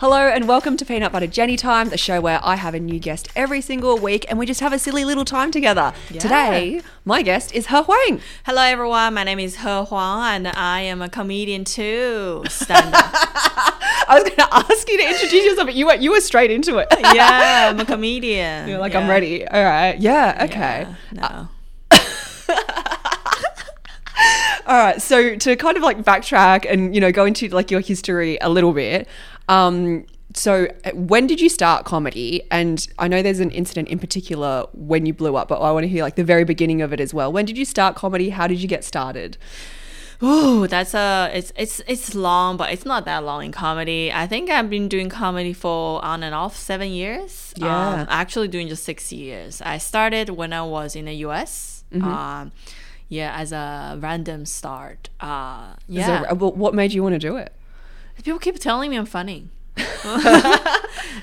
Hello and welcome to Peanut Butter Jenny Time, the show where I have a new guest every single week and we just have a silly little time together. Today, my guest is He Huang. Hello, everyone. My name is He Huang, and I am a comedian too. Stand up. I was going to ask you to introduce yourself, but you went, you were straight into it. yeah, I'm a comedian. You're like, Yeah. I'm ready. All right. Yeah. Okay. Yeah, no. Uh, All right. So to kind of like backtrack and you know go into like your history a little bit. Um, so uh, when did you start comedy? And I know there's an incident in particular when you blew up, but I want to hear like the very beginning of it as well. When did you start comedy? How did you get started? Oh, that's a it's it's it's long, but it's not that long in comedy. I think I've been doing comedy for on and off seven years. Yeah. um, actually doing just six years. I started when I was in the U.S. Mm-hmm. Um, yeah, as a random start. Uh, yeah, well, what made you want to do it? People keep telling me I'm funny.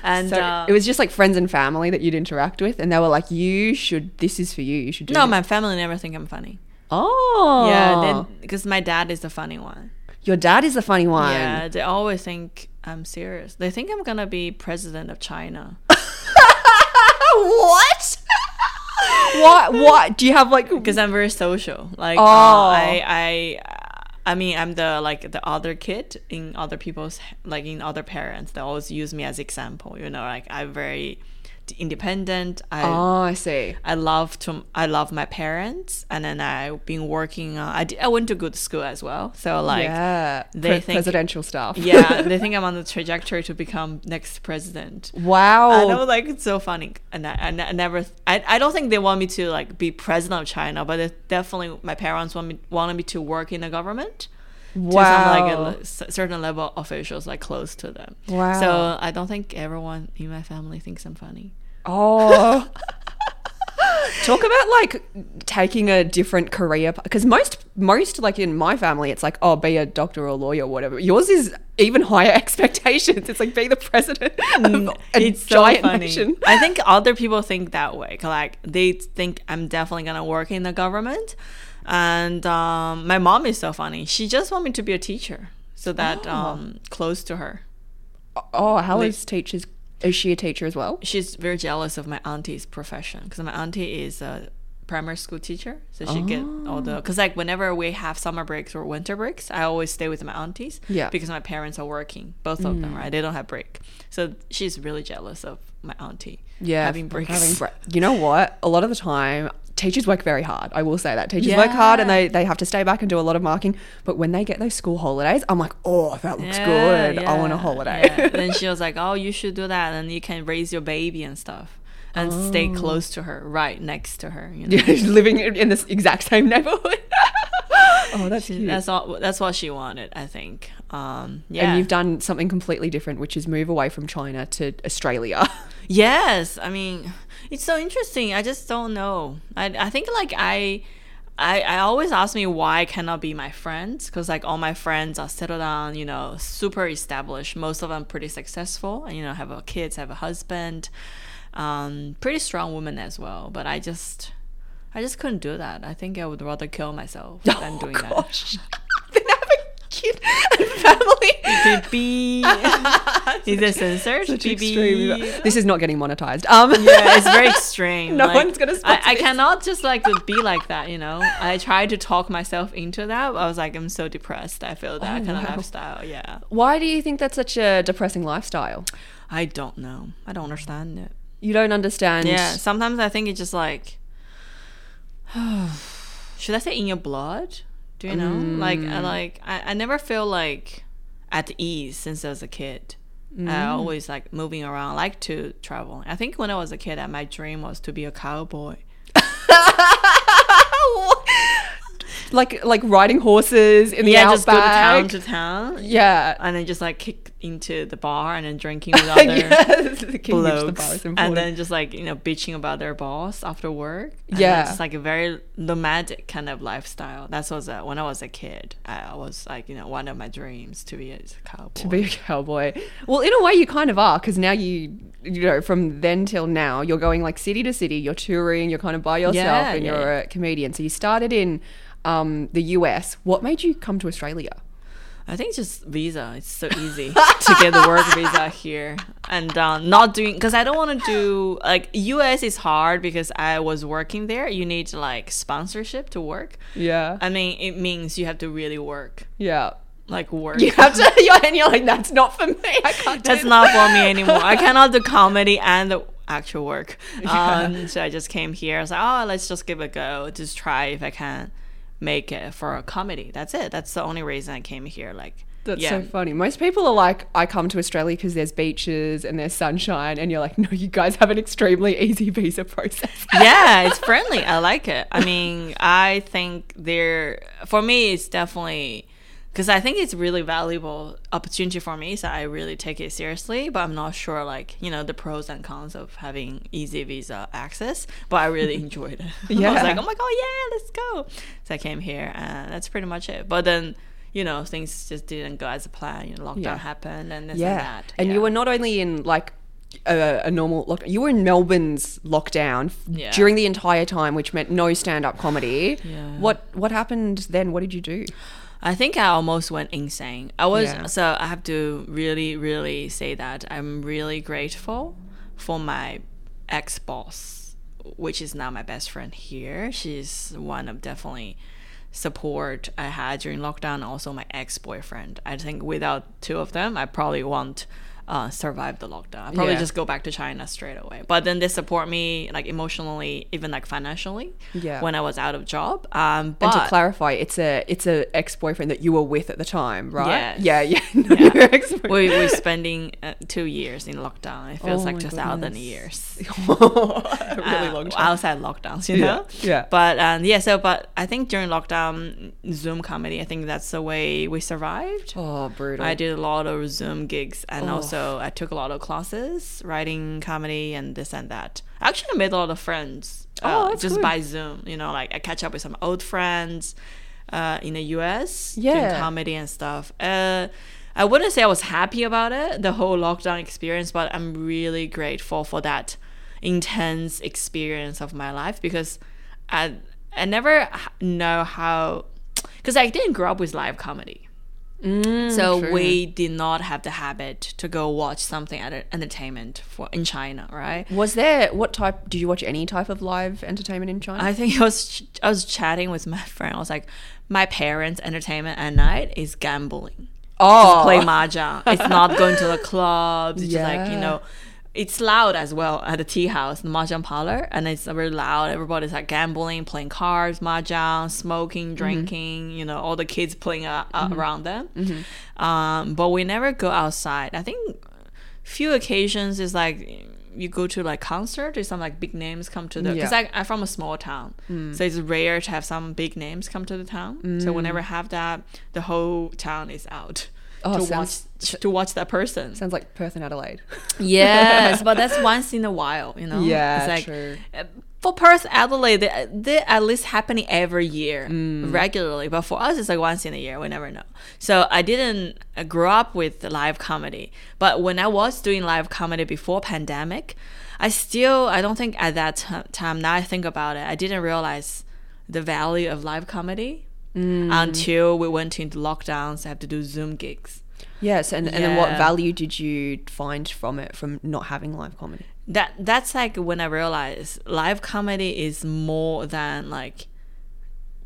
and So uh, it was just like friends and family that you'd interact with, and they were like, "You should. This is for you. You should do." no, this." my family never think I'm funny. Oh, Yeah, because my dad is the funny one. your dad is the funny one. Yeah, they always think I'm serious. They think I'm gonna be president of China. what? what? What? Do you have like? because I'm very social. Like, Oh. uh, I, I, I mean, I'm the like the other kid in other people's like in other parents. They always use me as example. You know, like I'm very independent. I, Oh, I see. I love to I love my parents, and then I've been working. Uh, I did, I went to good school as well, so like yeah, they pre- think- presidential stuff. yeah, they think I'm on the trajectory to become next president. wow. I know, like it's so funny, and I, I, I never, I, I don't think they want me to like be president of China, but definitely my parents want me wanted me to work in the government. To some like a Wow. certain level officials like close to them. Wow. So I don't think everyone in my family thinks I'm funny. Oh. Talk about like taking a different career because most most like in my family it's like oh be a doctor or lawyer or whatever. Yours is even higher expectations. It's like be the president of a Mm, it's so giant funny. nation. I think other people think that way. Like they think I'm definitely gonna work in the government, and um, my mom is so funny. She just want me to be a teacher, so that um, close to her. Oh, how is teachers? Is she a teacher as well? She's very jealous of my auntie's profession because my auntie is a primary school teacher, so she get all the because like whenever we have summer breaks or winter breaks, I always stay with my aunties. Yeah. because my parents are working, both of them, right? They don't have break, so she's really jealous of my auntie. Yeah, having breaks. Having bre- you know what? A lot of the time, teachers work very hard. I will say that teachers work hard and they, they have to stay back and do a lot of marking. But when they get those school holidays, I'm like, oh, that looks Yeah, good. I want a holiday. yeah. then she was like, "Oh, you should do that, and you can raise your baby and stuff, and stay close to her, right next to her." You know, Yeah, living in this exact same neighborhood. oh, that's cute. that's all. That's what she wanted, I think. Um, yeah, And you've done something completely different, which is move away from China to Australia. Yes, I mean, it's so interesting. I just don't know. I I think like I. I, I always ask me why I cannot be my friends because like all my friends are settled down, you know, super established. Most of them pretty successful, and you know, have a kids, have a husband, um, pretty strong women as well. But I just, I just couldn't do that. I think I would rather kill myself than doing that. Oh, Gosh. have a and family. BB, is it censored? Such extreme- This is not getting monetized. Um, yeah, it's very extreme. No Like, one's gonna I, I cannot just like be like that, you know. I tried to talk myself into that. But I was like, I'm so depressed. I feel that Oh, kind of lifestyle. Yeah, Why do you think that's such a depressing lifestyle? I don't know. I don't understand it. You don't understand. Yeah, sometimes I think it's just like, should I say in your blood? Do you know? Like, Mm. I like I, I never feel like at ease since I was a kid. Mm. I always like moving around. I like to travel. I think when I was a kid, uh, my dream was to be a cowboy. like like riding horses in the yeah, outback. just go to town to town. yeah. And then just like kick into the bar and then drinking with other yes, the the blokes. is and then just like, you know, bitching about their boss after work. And Yeah. It's like a very nomadic kind of lifestyle. That's was uh, when I was a kid. I was like, you know, one of my dreams to be a cowboy. to be a cowboy. Well, in a way, you kind of are because now you, you know, from then till now, you're going like city to city. You're touring. You're kind of by yourself, Yeah, and yeah. you're a comedian. So you started in um, the US. What made you come to Australia? I think it's just visa. It's so easy to get the work visa here, and uh, not doing because I don't want to do like U.S. is hard because I was working there. You need like sponsorship to work. Yeah. I mean, it means you have to really work, yeah. like work. You have to, you're, and you're like, that's not for me. I can't That's that." not for me anymore. I cannot do comedy and the actual work. Um, so I just came here. I was like, oh, let's just give it a go. Just try if I can make it for a comedy. That's it. That's the only reason I came here. Like, That's yeah. so funny. Most people are like, I come to Australia because there's beaches and there's sunshine. And you're like, no, you guys have an extremely easy visa process. yeah, it's friendly. I like it. I mean, I think there for me it's definitely because I think it's really valuable opportunity for me, so I really take it seriously. But I'm not sure, like you know, the pros and cons of having easy visa access. But I really enjoyed it. Yeah, I was like, oh my god, yeah, let's go. So I came here, and that's pretty much it. But then. You know, things just didn't go as a plan. You know, lockdown Yeah. happened and this yeah. and that. And Yeah. you were not only in like a, a normal lockdown, you were in Melbourne's lockdown Yeah. during the entire time, which meant no stand up comedy. Yeah. What What happened then? What did you do? I think I almost went insane. I was Yeah. so I have to really, really say that I'm really grateful for my ex boss, which is now my best friend here. She's one of definitely support I had during lockdown. Also, my ex boyfriend. I think without two of them, I probably won't. Uh, survive the lockdown. I probably Yeah. just go back to China straight away. But then they support me like emotionally, even like financially. Yeah. When I was out of job. Um, but And to clarify, it's a it's a ex boyfriend that you were with at the time, right? Yes. Yeah, yeah. Yeah. We we're spending uh, two years in lockdown. It feels Oh like two thousand goodness. years. really Uh, long time. outside lockdowns, you Yeah, know. yeah. But um, yeah, so but I think during lockdown, Zoom comedy. I think that's the way we survived. Oh, brutal. I did a lot of Zoom gigs, and Oh. also I took a lot of classes, writing comedy and this and that. I actually made a lot of friends Oh, uh, just good. by Zoom. You know, like I catch up with some old friends uh, in the U.S. doing comedy and stuff. Uh, I wouldn't say I was happy about it, the whole lockdown experience, but I'm really grateful for that intense experience of my life because I I never know how because I didn't grow up with live comedy. Mm, so true. we did not have the habit to go watch something at entertainment for in China, right? Was there what type? Did you watch any type of live entertainment in China? I think I was I was chatting with my friend. I was like, my parents' entertainment at night is gambling. oh, Play mahjong. It's not going to the clubs. It's just like you know, it's loud as well at the tea house, the mahjong parlor, and it's very loud. Everybody's like gambling, playing cards, mahjong, smoking, drinking. You know, all the kids playing uh, uh, around them. Um, but we never go outside. I think few occasions is like you go to like concert or some like big names come to the because Yeah. I'm from a small town, so it's rare to have some big names come to the town. So whenever have that, the whole town is out Oh, to sounds- watch to watch that person. sounds like Perth and Adelaide. yes, but that's once in a while, you know. Yeah, it's like, true. uh, For Perth, Adelaide, they, they at least happening every year regularly. But for us, it's like once in a year. We never know. So I didn't uh, grow up with live comedy. But when I was doing live comedy before pandemic, I still I don't think at that ti- time. Now I think about it, I didn't realize the value of live comedy Mm. until we went into lockdowns. I have to do Zoom gigs. Yes, and, and then what value did you find from it from not having live comedy? that that's like when I realized live comedy is more than like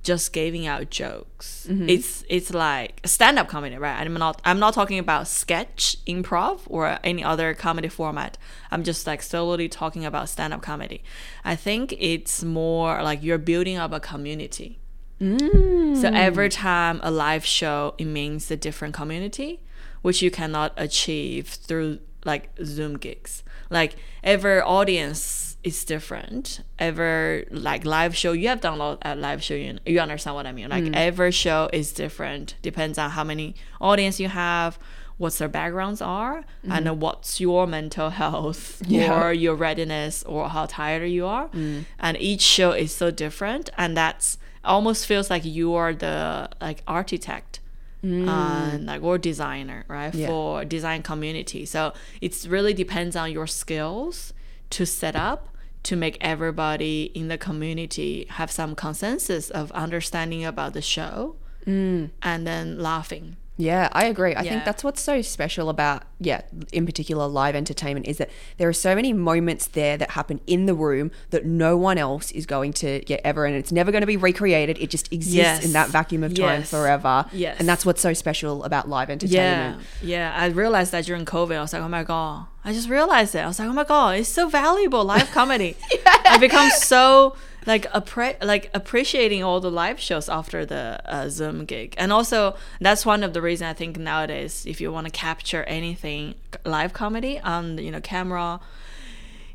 just giving out jokes. Mm-hmm. It's it's like stand up comedy, right? I'm not I'm not talking about sketch, improv, or any other comedy format. I'm just like solely talking about stand up comedy. I think it's more like you're building up a community. So every mm. time a live show, it means a different community, which you cannot achieve through like Zoom gigs. Like every audience is different. Every like live show, you have done a live show. You, you understand what I mean? Like mm. every show is different. Depends on how many audience you have, what's their backgrounds are, and mm-hmm. what's your mental health Yeah. or your readiness or how tired you are. Mm. And each show is so different, and that's almost feels like you are the like architect and like or designer right Yeah. for design community. So it's really depends on your skills to set up to make everybody in the community have some consensus of understanding about the show mm. and then laughing Yeah, I agree. I Yeah. think that's what's so special about, yeah, in particular live entertainment is that there are so many moments there that happen in the room that no one else is going to get ever, and it's never going to be recreated. It just exists Yes. in that vacuum of time Yes. forever. Yes. And that's what's so special about live entertainment. yeah. I realized that during COVID, I was like, oh my god. I just realized it. I was like, oh my god, it's so valuable live comedy. I become so like appre- like appreciating all the live shows after the uh, Zoom gig, and also that's one of the reasons I think nowadays, if you want to capture anything live comedy on you know camera,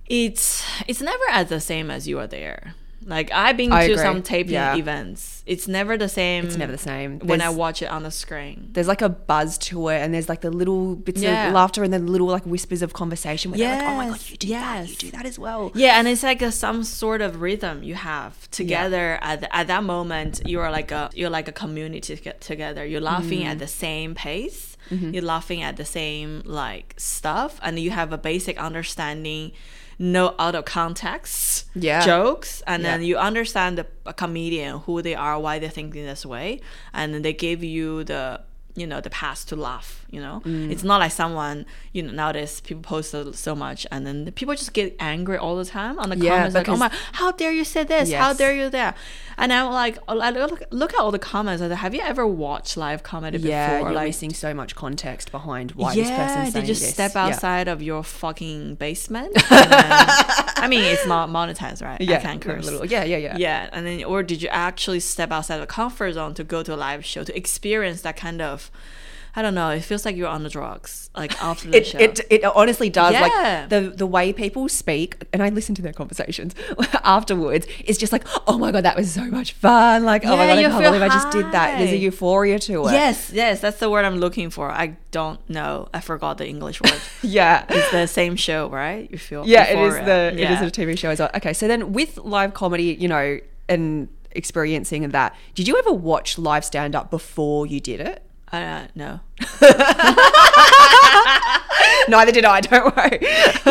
it's it's never as the same as you are there. Like I've been I to agree. some taping Yeah. events. It's never the same. It's never the same. when I watch it on the screen. There's like a buzz to it, and there's like the little bits Yeah. of laughter and the little like whispers of conversation. Where they're like, "Oh my god, you do that, you do that as well." Yeah, and it's like a, some sort of rhythm you have together at the, at that moment. You are like a you're like a community to get together. You're laughing Mm-hmm. at the same pace. You're laughing at the same like stuff, and you have a basic understanding. No out of context Yeah. jokes, and then you understand the a comedian who they are, why they're thinking this way, and then they give you the you know the pass to laugh. You know, Mm. it's not like someone you know nowadays people post so, so much, and then the people just get angry all the time on the Yeah, comments like, oh my, how dare you say this? How dare you that? And I'm like, I look, look at all the comments. Said, have you ever watched live comedy Yeah, before? you're like, missing so much context behind why this yeah, person's saying they just this. step Yeah. outside of your fucking basement. and then- I mean, it's not monetized, right? Yeah, I can't curse. little- yeah, yeah, yeah. Yeah, and then or did you actually step outside of the comfort zone to go to a live show to experience that kind of? I don't know. It feels like you're on the drugs, like after the It, show. it, it honestly does. Yeah. Like the the way people speak, and I listen to their conversations afterwards. It's just like, oh my god, that was so much fun. Like, oh my god, I can't believe I just did that. There's a euphoria to it. yes, yes, that's the word I'm looking for. I don't know. I forgot the English word. yeah. it's the same show, right? You feel yeah, it is euphoria. the it is a TV show as well. Okay, so then with live comedy, you know, and experiencing that, did you ever watch live stand up before you did it? Uh, no. Neither did I. Don't worry.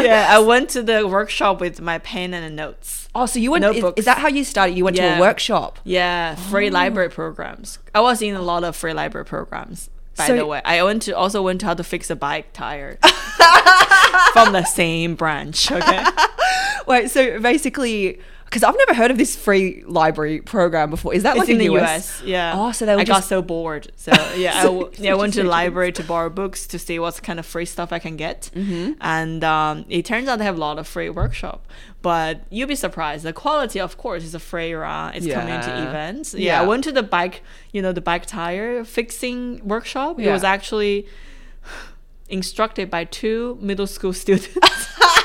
yeah, I went to the workshop with my pen and notes. Oh, so you went? Is, Notebooks. is that how you started? You went to Yeah. a workshop. Yeah, free library programs. I was in a lot of free library programs. By So- the way, I went to also went to how to fix a bike tire from the same branch. Okay. Wait, so basically, because I've never heard of this free library program before. Is that It's like in the US? US. Yeah. Oh, so they were I got so bored. So yeah, I, So- w- yeah, I went to the library to borrow books to see what kind of free stuff I can get. Mm-hmm. And um, it turns out they have a lot of free workshop. But you'll be surprised. The quality, of course, is a free run. It's community Yeah. events. Yeah, I went to the bike, you know, the bike tire fixing workshop. It was actually instructed by two middle school students.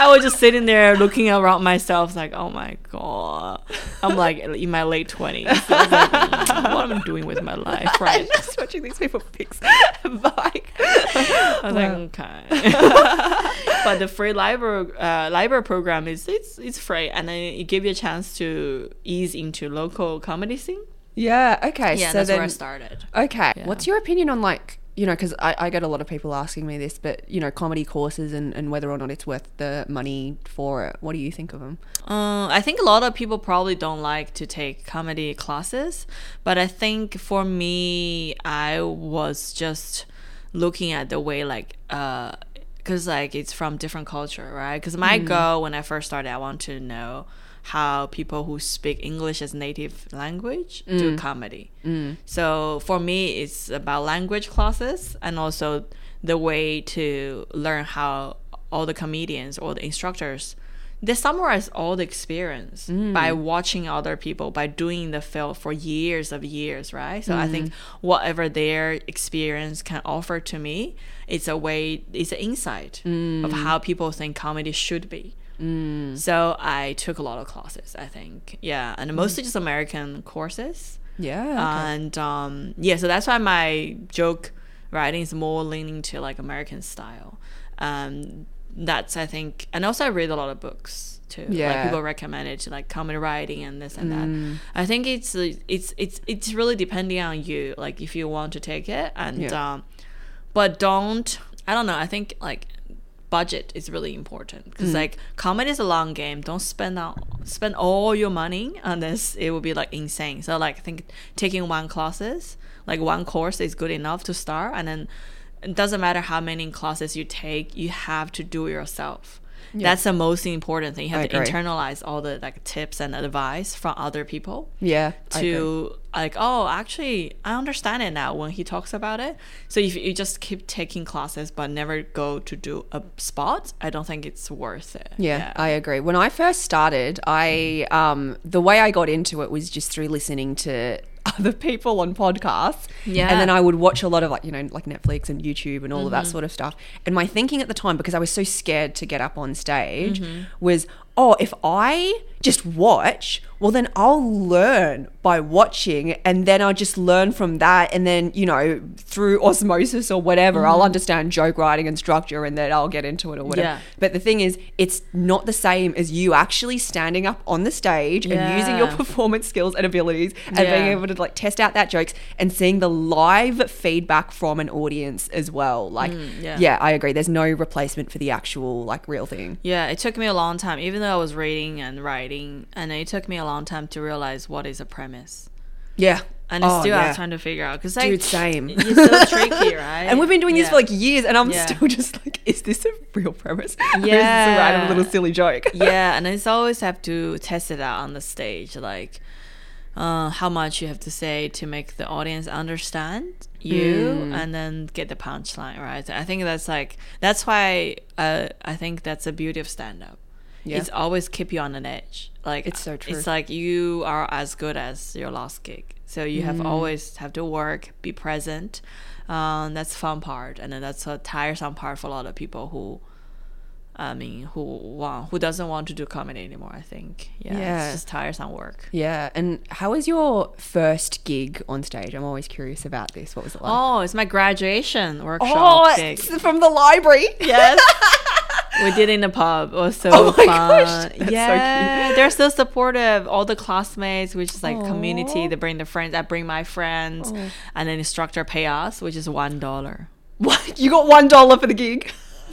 I was just sitting there looking around myself, like, oh my god, I'm like in my late twenties. Like, "Mm, what am I doing with my life, right? just watching these people fix bike. I was Wow. like, okay. but the free library uh, library program is it's it's free, and then it give you a chance to ease into local comedy scene. Yeah. Okay. Yeah, so that's then, where I started. Okay. Yeah. What's your opinion on like you know because I, I get a lot of people asking me this, but you know comedy courses and, and whether or not it's worth the money for it. What do you think of them? Uh, I think a lot of people probably don't like to take comedy classes, but I think for me, I was just looking at the way like uh, because like it's from different culture, right? Because my goal when I first started, I want to know how people who speak English as native language do mm. comedy. Mm. So for me, it's about language classes and also the way to learn how all the comedians or the instructors they summarize all the experience mm. by watching other people by doing the film for years of years right? So i think whatever their experience can offer to me it's a way it's an insight of how people think comedy should be so i took a lot of classes i think yeah and mostly just american courses Yeah. and um, yeah, so that's why my joke writing is more leaning to like American style. Um, that's I think, and also I read a lot of books too. like Yeah. people recommend it to like comedy writing and this and that. I think it's uh, it's it's it's really depending on you, like if you want to take it and Yeah. um, but don't I don't know. I think like budget is really important because mm. like comedy is a long game. Don't spend out spend all your money on this. It will be like insane. So like I think taking one classes, like one course is good enough to start, and then it doesn't matter how many classes you take, you have to do it yourself. That's the most important thing. You have I to agree. internalize all the like tips and advice from other people Yeah. To like oh actually i understand it now when he talks about it so if you just keep taking classes but never go to do a spot i don't think it's worth it Yeah, I agree. When I first started, I um the way I got into it was just through listening to other people on podcasts. Yeah. And then I would watch a lot of like, you know, like Netflix and YouTube and all of that Mm-hmm. sort of stuff. And my thinking at the time, because I was so scared to get up on stage, Mm-hmm. was, oh, if I just watch, well then I'll learn by watching and then I'll just learn from that and then, you know, through osmosis or whatever, I'll understand joke writing and structure and then I'll get into it or whatever. Mm-hmm. Yeah. But the thing is, it's not the same as you actually standing up on the stage and using your performance skills and abilities and being able to like test out that jokes and seeing the live feedback from an audience as well. Like, Mm, yeah. yeah. I agree. There's no replacement for the actual like real thing. yeah it took me a long time even though i was reading and writing and it took me a long time to realize what is a premise Yeah. and it's Oh, still yeah. i'm trying to figure out because like Dude, same. it's so tricky right And we've been doing this for like years, and I'm Yeah. still just like, is this a real premise? Yeah, Or is this a random little silly joke? yeah, and it's always have to test it out on the stage, like uh, how much you have to say to make the audience understand you, Hmm. and then get the punchline right. I think that's like that's why uh, I think that's the beauty of stand up. Yeah. It's always keep you on an edge. Like It's so true. It's like you are as good as your last gig, so you have always have to work, be present. Um, that's fun part, and then that's a tiresome part for a lot of people who I mean, who wow, who doesn't want to do comedy anymore? I think, yeah, Yeah. it's just tiresome work. Yeah. And how was your first gig on stage? I'm always curious about this. What was it like? Oh, it's my graduation workshop Oh, gig. it's from the library. Yes, we did it in the pub. It was so Oh my fun. gosh, that's so cute. yeah, they're so supportive. All the classmates, which is like community, Aw. they bring their friends. I bring my friends, Oh. and then instructor pay us, which is one dollar. What? You got one dollar for the gig.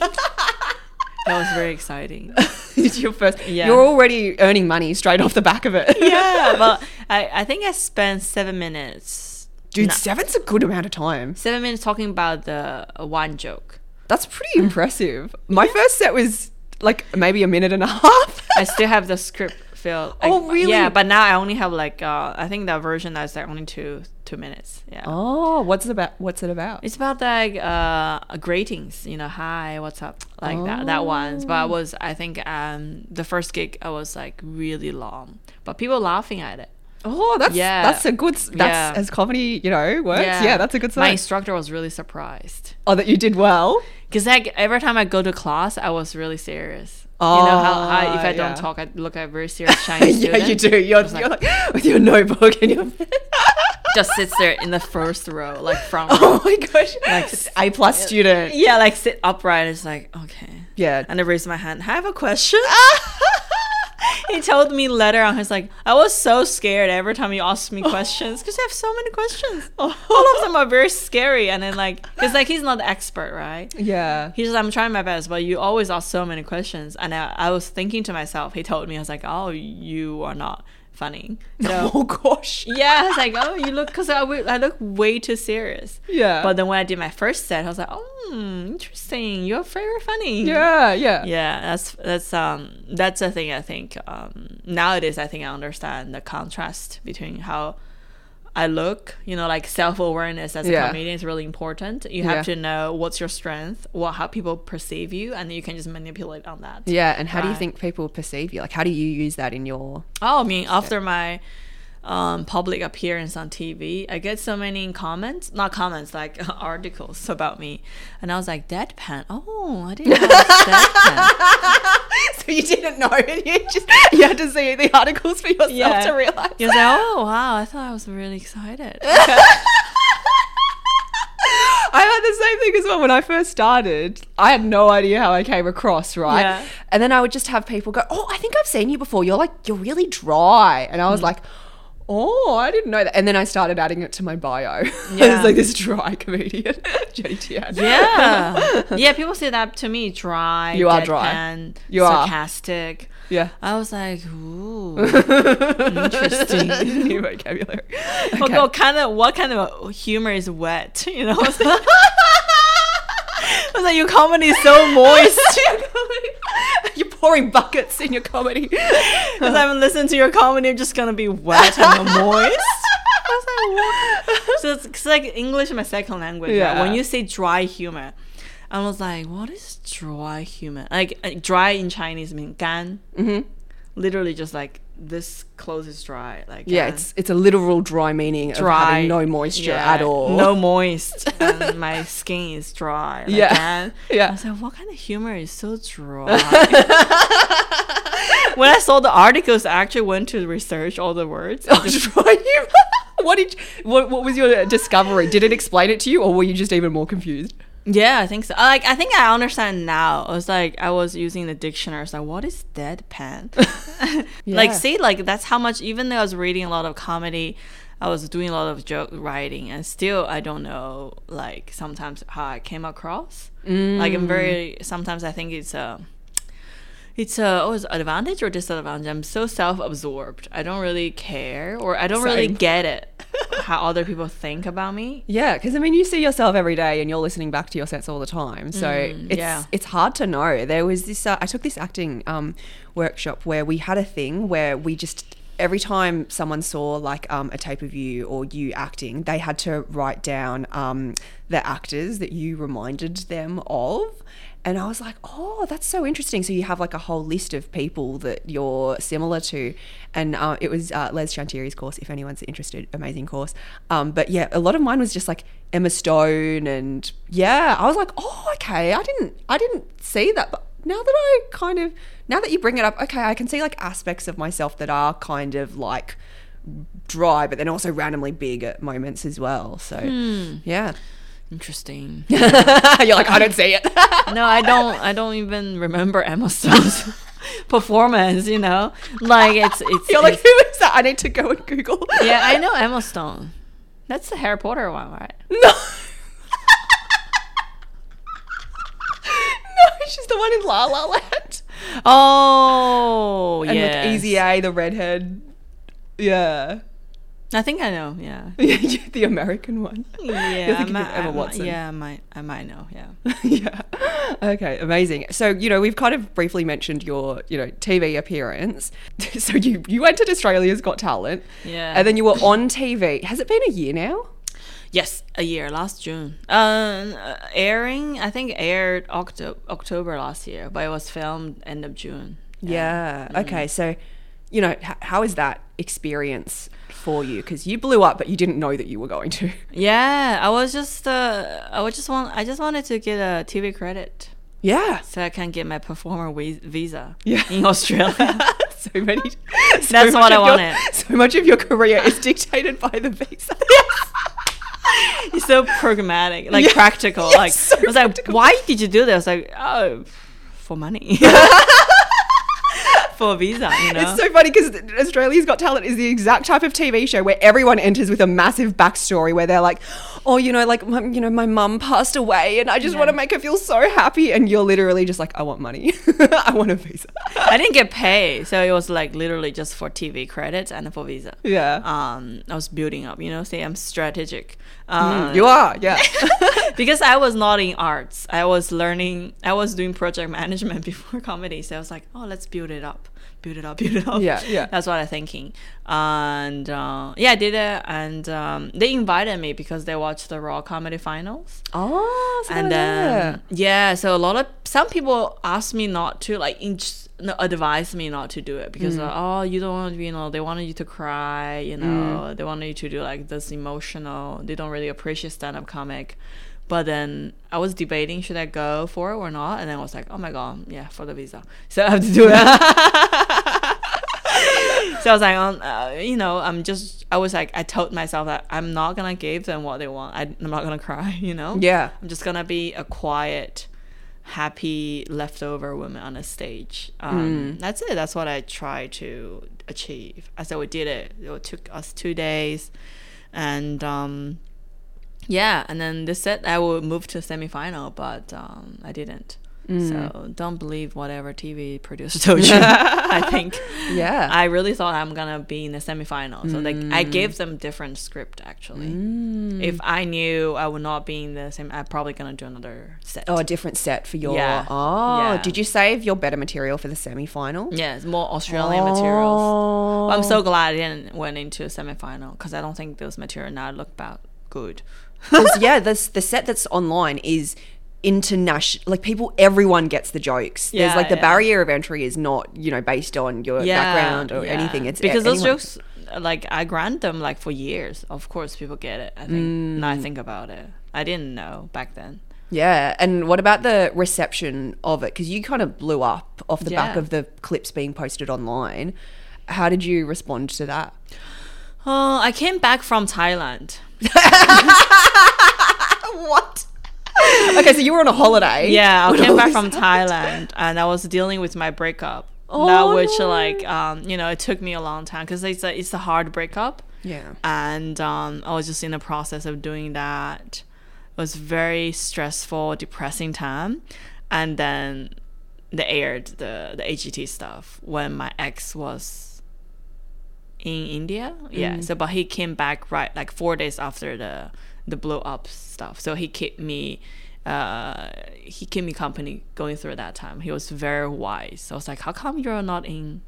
That was very exciting. it's your first. Yeah. You're already earning money straight off the back of it. yeah, but I, I think I spent seven minutes. Dude, No. seven's a good amount of time. Seven minutes talking about the uh, one joke. That's pretty impressive. My first set was like maybe a minute and a half. I still have the script filled. Oh, really? Yeah, but now I only have like uh, I think the version that's like only two two minutes. Yeah. oh, what's it about? What's it about? It's about like uh greetings, you know, hi, what's up, like that that ones. But I Oh. was I think um the first gig I was like really long, but people laughing at it. Oh, that's Yeah. that's a good. That's Yeah. as comedy, you know, works. Yeah, that's a good sign. My instructor was really surprised oh, that you did well. because like every time I go to class, I was really serious. you know how, how if I Oh, don't yeah. talk, I look like a very serious Chinese yeah, you do. You're, was like- you're like, with your notebook and your. Just sits there in the first row, like front oh row. oh my gosh! Like, A plus student. Yeah, like sit upright. It's like okay. Yeah. And I raise my hand. I have a question. He told me later on. He's like, I was so scared every time you asked me questions because you have so many questions. All of them are very scary. And then like, because like he's not the expert, right? yeah. He's just, I'm trying my best, but you always ask so many questions. And I, I was thinking to myself, he told me, I was like, oh, you are not funny. So, Oh gosh. yeah, I was like, oh, you look, because I, w- I look way too serious. Yeah. But then when I did my first set, I was like, oh, interesting. You're very funny. yeah, yeah. Yeah, that's that's um that's the thing I think um nowadays I think I understand the contrast between how I look, you know, like self awareness as a Yeah. comedian is really important. You have Yeah. to know what's your strength, what how people perceive you, and you can just manipulate on that. Yeah, and how do you think people perceive you? Like, how do you use that in your? Oh, I mean, after my um, public appearance on TV, I get so many comments, not comments, like articles about me. And I was like, deadpan. Oh, I didn't know deadpan. so you didn't know, and you just you had to see the articles for yourself Yeah. to realize. Was like, oh, wow, I thought I was really excited. I had the same thing as well when I first started. I had no idea how I came across, right? Yeah. And then I would just have people go, "Oh, I think I've seen you before. You're like, you're really dry," and Mm. I was like. Oh, I didn't know that. And then I started adding it to my bio. Yeah. was like this dry comedian, Tian. Yeah. yeah, people say that to me dry, You are dry. You are. sarcastic. Yeah. I was like, ooh, interesting. New vocabulary. What, Okay. what kind of what kind of humor is wet? You know, I was like, I was like your comedy is so moist. Pouring buckets in your comedy. Because I haven't listened to your comedy, I'm just gonna be wet and moist. I was like, what? So it's, it's like English is my second language. right? Yeah. When you say dry humor, I was like, what is dry humor? Like uh, dry in Chinese mean 干. Mm-hmm. Literally just like this clothes is dry. Like Yeah, 干. it's it's a literal dry meaning dry, no moisture Yeah, at all. No moist, and my skin is dry. Like Yeah. 干. Yeah. I was like, what kind of humor is so dry? when I saw the articles, I actually went to research all the words. Oh, dry humor. What did what what was your discovery? Did it explain it to you, or were you just even more confused? Yeah, I think so. Like, I think I understand now. I was like, I was using the dictionary. I was like, what is deadpan? Like, see, like that's how much. Even though I was reading a lot of comedy, I was doing a lot of joke writing, and still I don't know. Like sometimes how I came across. Like I'm very. Mm. Sometimes I think it's a. It's a oh, is it advantage or disadvantage. I'm so self-absorbed. I don't really care, or I don't really get it how other people think about me. Yeah, because I mean, you see yourself every day, and you're listening back to your sets all the time. So it's yeah. it's hard to know. There was this. Uh, I took this acting um, workshop where we had a thing where we just every time someone saw like um, a tape of you or you acting, they had to write down um, the actors that you reminded them of. And I was like, oh, that's so interesting. So you have like a whole list of people that you're similar to. And uh, it was uh, Les Chantery's course, if anyone's interested. Amazing course. Um, but yeah, a lot of mine was just like Emma Stone. And yeah, I was like, oh, okay. I didn't, I didn't see that. But now that I kind of, now that you bring it up, okay, I can see like aspects of myself that are kind of like dry, but then also randomly big at moments as well. So yeah. Interesting. You're like, I don't see it. no, I don't. I don't even remember Emma Stone's performance. You know, like it's it's. You're like, who is that? I need to go and Google. yeah, I know Emma Stone. That's the Harry Potter one, right? No. no, she's the one in La La Land. Oh, And yeah. Easy A, the redhead. Yeah. I think I know. Yeah. the American one. Yeah. I might, Emma I might- Watson. yeah, I might. I might know. Yeah. yeah. Okay, amazing. So, you know, we've kind of briefly mentioned your, you know, TV appearance. So you you entered Australia's Got Talent. Yeah. And then you were on TV. Has it been a year now? Yes, a year last June. Um, uh, airing. I think aired October October last year, but it was filmed end of June. Yeah. Okay. So, you know, h- how is that experience for you? Because you blew up, but you didn't know that you were going to. Yeah, I was just uh, I was just want I just wanted to get a TV credit Yeah. so I can get my performer visa Yeah. in Australia. so many. so That's what I of your- wanted. So much of your career is dictated by the visa. it's so pragmatic, like Yeah. practical. Yes, like so I was like, why did you do this? I was like, oh, for money. For visa, you know. It's so funny because Australia's Got Talent is the exact type of TV show where everyone enters with a massive backstory where they're like, oh, you know, like, my, you know, my mum passed away and I just Yeah. want to make her feel so happy. And you're literally just like, I want money. I want a visa. I didn't get paid, so it was like literally just for TV credits and for visa. Yeah. Um, I was building up, you know. Say I'm strategic. Mm, you are, yeah. because I was not in arts. I was learning. I was doing project management before comedy, so I was like, oh, let's build it up, build it up, build it up. Yeah, yeah. That's what I'm thinking. And uh, yeah, I did it, and um, they invited me because they watched the Raw Comedy Finals. oh, so and yeah. then yeah, so a lot of some people asked me not to like in, no, advise me not to do it because Mm. uh, oh you don't want to be, you know they wanted you to cry you know they wanted you to do like this emotional they don't really appreciate stand up comic. But then I was debating should I go for it or not? And then I was like oh my god yeah for the visa. So I have to do it. So I was like um, uh, you know I'm just I was like I told myself that I'm not gonna give them what they want. I, I'm not gonna cry you know? Yeah. I'm just gonna be a quiet, happy leftover woman on a stage. Um, Mm. That's it. That's what I try to achieve. I said we did it. It took us two days, and um, yeah, and then they said I would move to semifinal, but um, I didn't. Mm. So don't believe whatever TV producer told you. I think Yeah. I really thought I'm gonna be in the semifinal. So like I Mm. gave them different script actually. If I knew I would not be in the same, I'm probably gonna do another set. Oh, a different set for your. Yeah. Oh, Yeah. did you save your better material for the semi final? yeah, it's more Australian materials. Oh. But I'm so glad I didn't went into a semifinal because I don't think those material now look about good. yeah, this the set that's online is international. Like people, everyone gets the jokes. There's like the yeah. barrier of entry is not you know based on your background or yeah. anything. It's because those anyone- jokes, like I grant them like for years. Of course, people get it. I think. Now I mm. think about it, I didn't know back then. Yeah, and what about the reception of it? Because you kind of blew up off the back of the clips being posted online. How did you respond to that? Oh, I came back from Thailand. What? okay, so you were on a holiday. Yeah, I came back from. Thailand and I was dealing with my breakup. Oh, now, which no. like um, you know, it took me a long time because it's a it's a hard breakup, Yeah. and um, I was just in the process of doing that. It was very stressful, depressing time, and then they aired the the AGT stuff when my ex was in India. Yeah, so but he came back right like four days after the the blow up stuff. So he kept me uh he kept me company going through that time. He was very wise. I was like, how come you're not in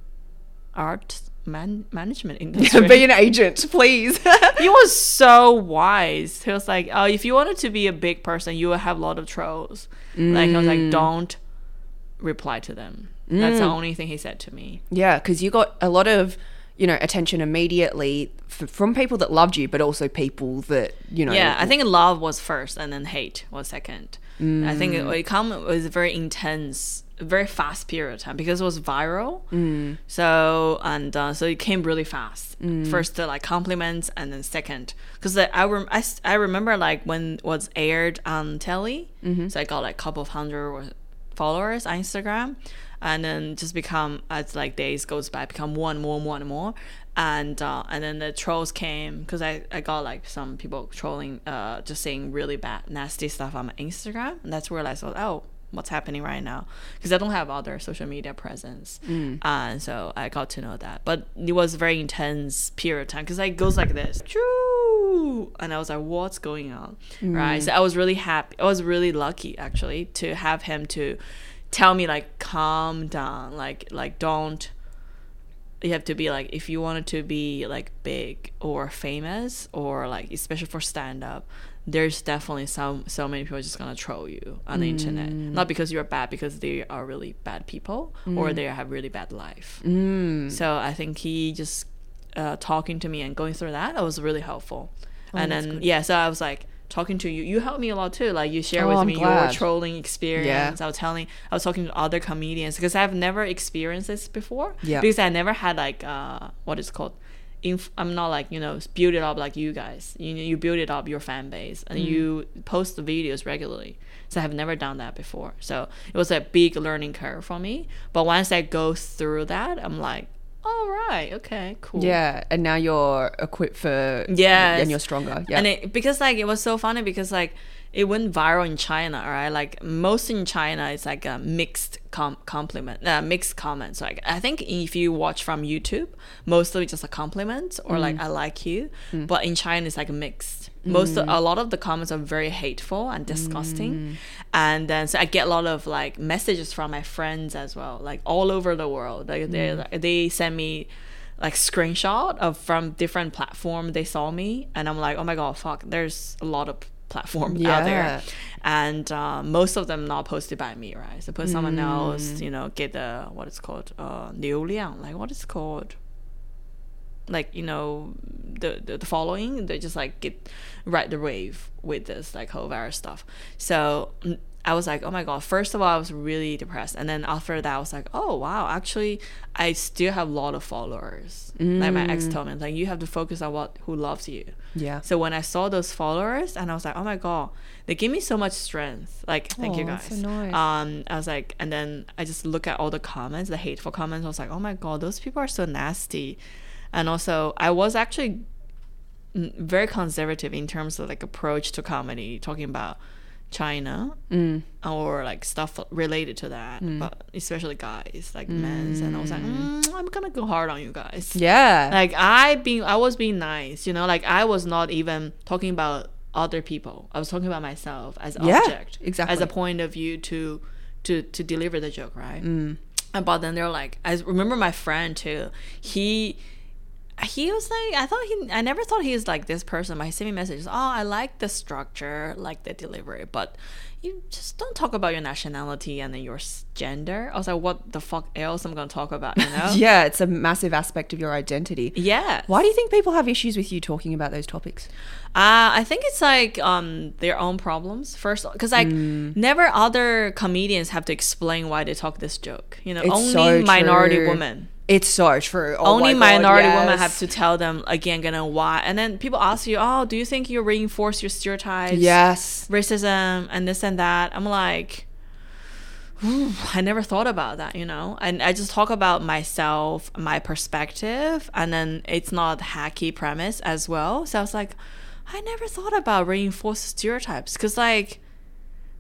art man management industry? Be an agent, please. he was so wise. He was like, "Oh, if you wanted to be a big person, you will have a lot of trolls." Like I was like, "Don't reply to them." That's the only thing he said to me. yeah, because you got a lot of you know attention immediately f- from people that loved you, but also people that you know. Yeah, I think love was first, and then hate was second. I think it, it come was a very intense, very fast period of time because it was viral. Mm. So and uh, so it came really fast. Mm. First the like compliments, and then second because I, rem- I I remember like when it was aired on telly. Mm-hmm. So I got like a couple of hundred followers on Instagram, and then just become as like days goes by, become one more, more, and more, and uh, and then the trolls came because I, I got like some people trolling, uh, just saying really bad, nasty stuff on my Instagram, and that's where I thought, oh, what's happening right now? Because I don't have other social media presence, and so I got to know that. But it was a very intense period of time because it goes like this, Choo! and I was like, what's going on, right? So I was really happy. I was really lucky actually to have him to tell me like calm down like like don't you have to be like if you wanted to be like big or famous or like especially for stand up there's definitely some so many people just gonna troll you on the internet. Mm. Not because you're bad because they are really bad people or mm. they have really bad life. Mm. So i think he just uh, talking to me and going through that that was really helpful. Oh, and then yeah so i was like talking to you you helped me a lot too like you share Oh, with I'm me glad. your trolling experience Yeah. I was telling, I was talking to other comedians because I've never experienced this before. Yeah. Because I never had like uh, what is called. Inf- I'm not like you know build it up like you guys. You you build it up your fan base and you post the videos regularly. So I have never done that before. So it was a big learning curve for me. But once I go through that, I'm like, all right, okay, cool. Yeah, and now you're equipped for yeah and you're stronger. Yeah, And it because like it was so funny because like it went viral in China, right? Like most in China, it's like a mixed com- compliment, uh, mixed comments. Like I think if you watch from YouTube, mostly just a compliment or like I like you. But in China, it's like a mixed. Most of, a lot of the comments are very hateful and disgusting, and then so I get a lot of like messages from my friends as well, like all over the world. Like they they send me like screenshot of from different platform they saw me. And i'm like oh my god fuck there's a lot of platform out Yeah. there. And uh, most of them not posted by me right? So put someone Mm. else you know get the what it's called uh 流量 like what is it called like you know the, the the following they just like get ride the wave with this like whole virus stuff so mm, I was like, oh my god. First of all, I was really depressed, and then after that, I was like, oh wow, actually, I still have a lot of followers. Like my ex told me, like you have to focus on what who loves you. Yeah. So when I saw those followers, and I was like, oh my god, they give me so much strength. Like, thank you Aw, guys. so nice. Um, I was like, and then I just look at all the comments, the hateful comments. I was like, oh my god, those people are so nasty. And also, I was actually mm, very conservative in terms of like approach to comedy, talking about China Mm. or like stuff related to that, but especially guys, like men's. And I was like, mm, I'm gonna go hard on you guys. Yeah. Like I being, I was being nice, you know. Like I was not even talking about other people. I was talking about myself as Yeah, object, exactly. as a point of view to to to deliver the joke, right? Mm. And but then they're like, I remember my friend too. He he was like, I thought he, I never thought he was like this person. But he sent me messages. Oh, I like the structure, like the delivery, but you just don't talk about your nationality and then your gender. I was like, what the fuck else I'm gonna talk about? You know? yeah, it's a massive aspect of your identity. yeah. Why do you think people have issues with you talking about those topics? Uh, I think it's like um their own problems first, because like Mm. never other comedians have to explain why they talk this joke. You know, It's only so minority women. It's so true. Oh only my God, minority women have to tell them again, gonna why. And then people ask you, oh, do you think you reinforce your stereotypes? Yes. racism and this and that. I'm like, I never thought about that, you know? And I just talk about myself, my perspective, and then it's not hacky premise as well. So I was like, I never thought about reinforced stereotypes because, like,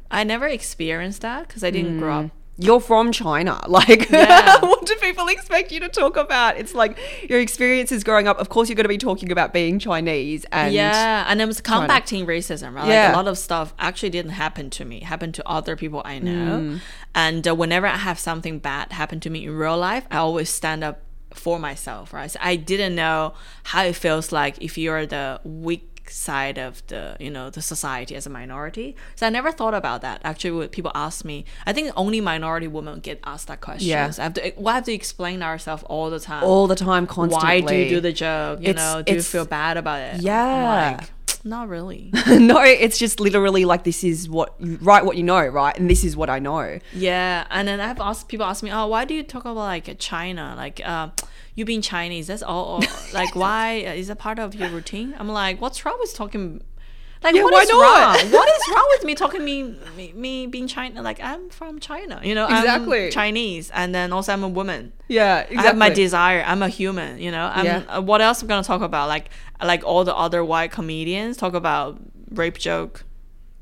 I never experienced that because I didn't grow up. Mm. You're from China. Like, Yeah. what do people expect you to talk about? It's like your experiences growing up. Of course, you're going to be talking about being Chinese and yeah, and it was combating racism, right? Like Yeah. a lot of stuff actually didn't happen to me, it happened to other people I know. Mm. And uh, whenever I have something bad happen to me in real life, I always stand up for myself, right? So I didn't know how it feels like if you're the weak side of the you know the society as a minority so i never thought about that actually when people ask me i think only minority women get asked that question Yeah. so i have to we have to explain ourselves all the time all the time, constantly. why do you do the joke you It's- know do you feel bad about it Yeah. like, not really no, it's just literally like this is what you write what you know, right? And this is what I know. yeah and then i've asked people ask me oh why do you talk about like china like uh, you being chinese that's all all- like why is that part of your routine i'm like what's wrong with talking like Yeah, what is wrong? What is wrong with me talking me, me me being China? Like I'm from China, you know. Exactly. I'm Chinese, and then also I'm a woman. Yeah, exactly. I have my desire. I'm a human, you know. I'm, Yeah. uh, what else I'm gonna talk about? Like like all the other white comedians talk about rape joke,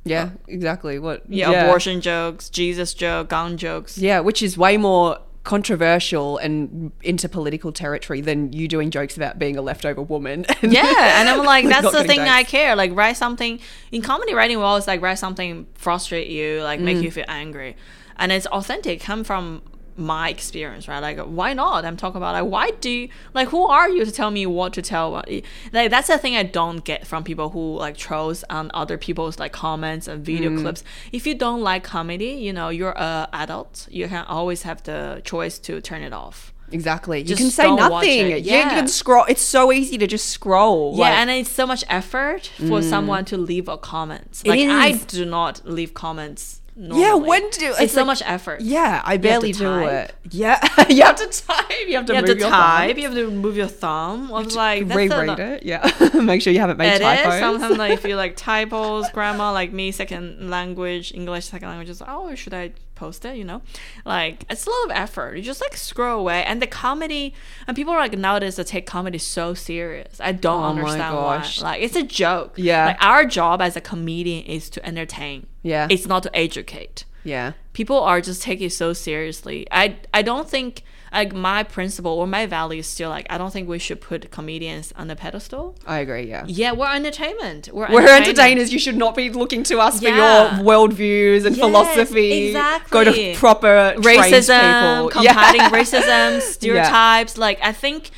yeah, exactly. What? yeah, abortion jokes, Jesus joke, gun jokes. Yeah, which is way more controversial and into political territory than you doing jokes about being a leftover woman. And Yeah, and I'm like, that's the thing I care. Like, write something in comedy writing. We always like write something frustrate you, like make mm. you feel angry, and it's authentic. Come from my experience, right? Like, why not? I'm talking about like, why do you like? Who are you to tell me what to tell? Like, that's the thing I don't get from people who like trolls on other people's like comments and video mm. clips. If you don't like comedy, you know, you're a adult. You can always have the choice to turn it off. Exactly. You can say nothing. Yeah. You can scroll. It's so easy to just scroll. Yeah, like- and it's so much effort for mm. someone to leave a comment. Like I do not leave comments. Yeah, Normally. when do- it's, it's so like- much effort? yeah, I barely do it. Yeah, you have to type. You have to You have to your type. thumbs. You have to move your thumb. I was like, the, it. Yeah, make sure you haven't made typos. Sometimes like if you like typos, grammar, like me, second language, English, second language is oh, should I post it? You know, like it's a lot of effort. You just like scroll away, and the comedy and people are like nowadays they take comedy so serious. I don't Oh my understand gosh. why. Like it's a joke. Yeah. Like our job as a comedian is to entertain. Yeah. It's not to educate yeah, people are just taking it so seriously. I I don't think like my principle or my value is still like I don't think we should put comedians on a pedestal. I agree. Yeah. Yeah, we're entertainment. We're, We're entertainers. You should not be looking to us Yeah. for your worldviews and Yes, philosophy. Go to proper Racism, people. combating Yeah. racism, stereotypes. Like I think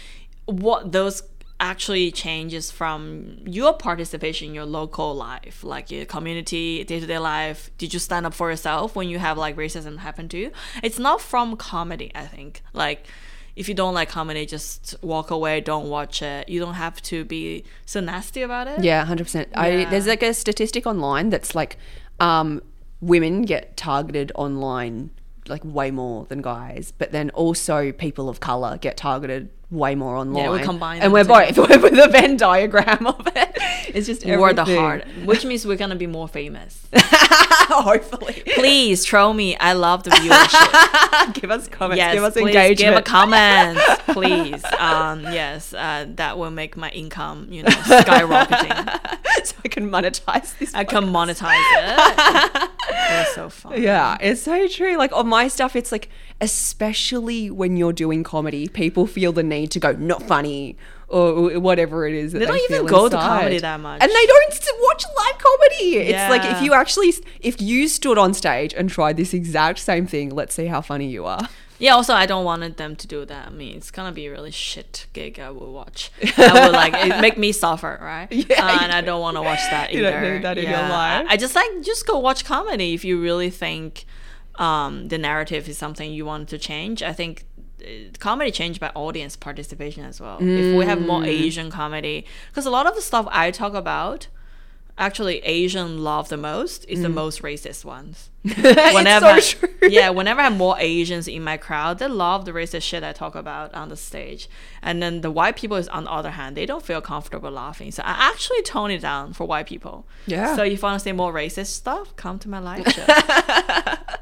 what those actually changes from your participation in your local life, like your community, day to day life. Did you stand up for yourself when you have like racism happen to you? It's not from comedy, I think. Like if you don't like comedy, just walk away, don't watch it. You don't have to be so nasty about it. Yeah, hundred percent. I there's like a statistic online that's like, um, women get targeted online like way more than guys, but then also people of color get targeted way more online. combine and we're both we're the Venn diagram of it. It's just We're the heart, which means we're gonna be more famous. Hopefully, Please troll me. I love the viewership. give us comments, yes, give us please engagement. give a comment, please. Um, yes, uh, that will make my income, you know, skyrocketing. so I can monetize this. I can monetize it. It's so fun. Yeah, it's so true. Like on my stuff, it's like, especially when you're doing comedy, people feel the need to go not funny or whatever it is. That They don't even go to comedy that much. and they don't watch live comedy. It's like if you actually, if you stood on stage and tried this exact same thing, let's see how funny you are. Yeah, also I don't want them to do that. I mean, it's gonna be a really shit gig. I will watch. I will like it make me suffer, right? Yeah, Uh, and I don't want to watch that You either. don't need that in your Yeah. life. I just like just go watch comedy if you really think um, the narrative is something you want to change. I think uh, comedy changed by audience participation as well. If we have Mm. more Asian comedy, because a lot of the stuff I talk about. Actually, Asian love the most is the most racist ones. Whenever, so true. yeah, whenever I have more Asians in my crowd, they love the racist shit I talk about on the stage. And then the white people is on the other hand, they don't feel comfortable laughing. So I actually tone it down for white people. Yeah. So if you want to see more racist stuff, come to my live show.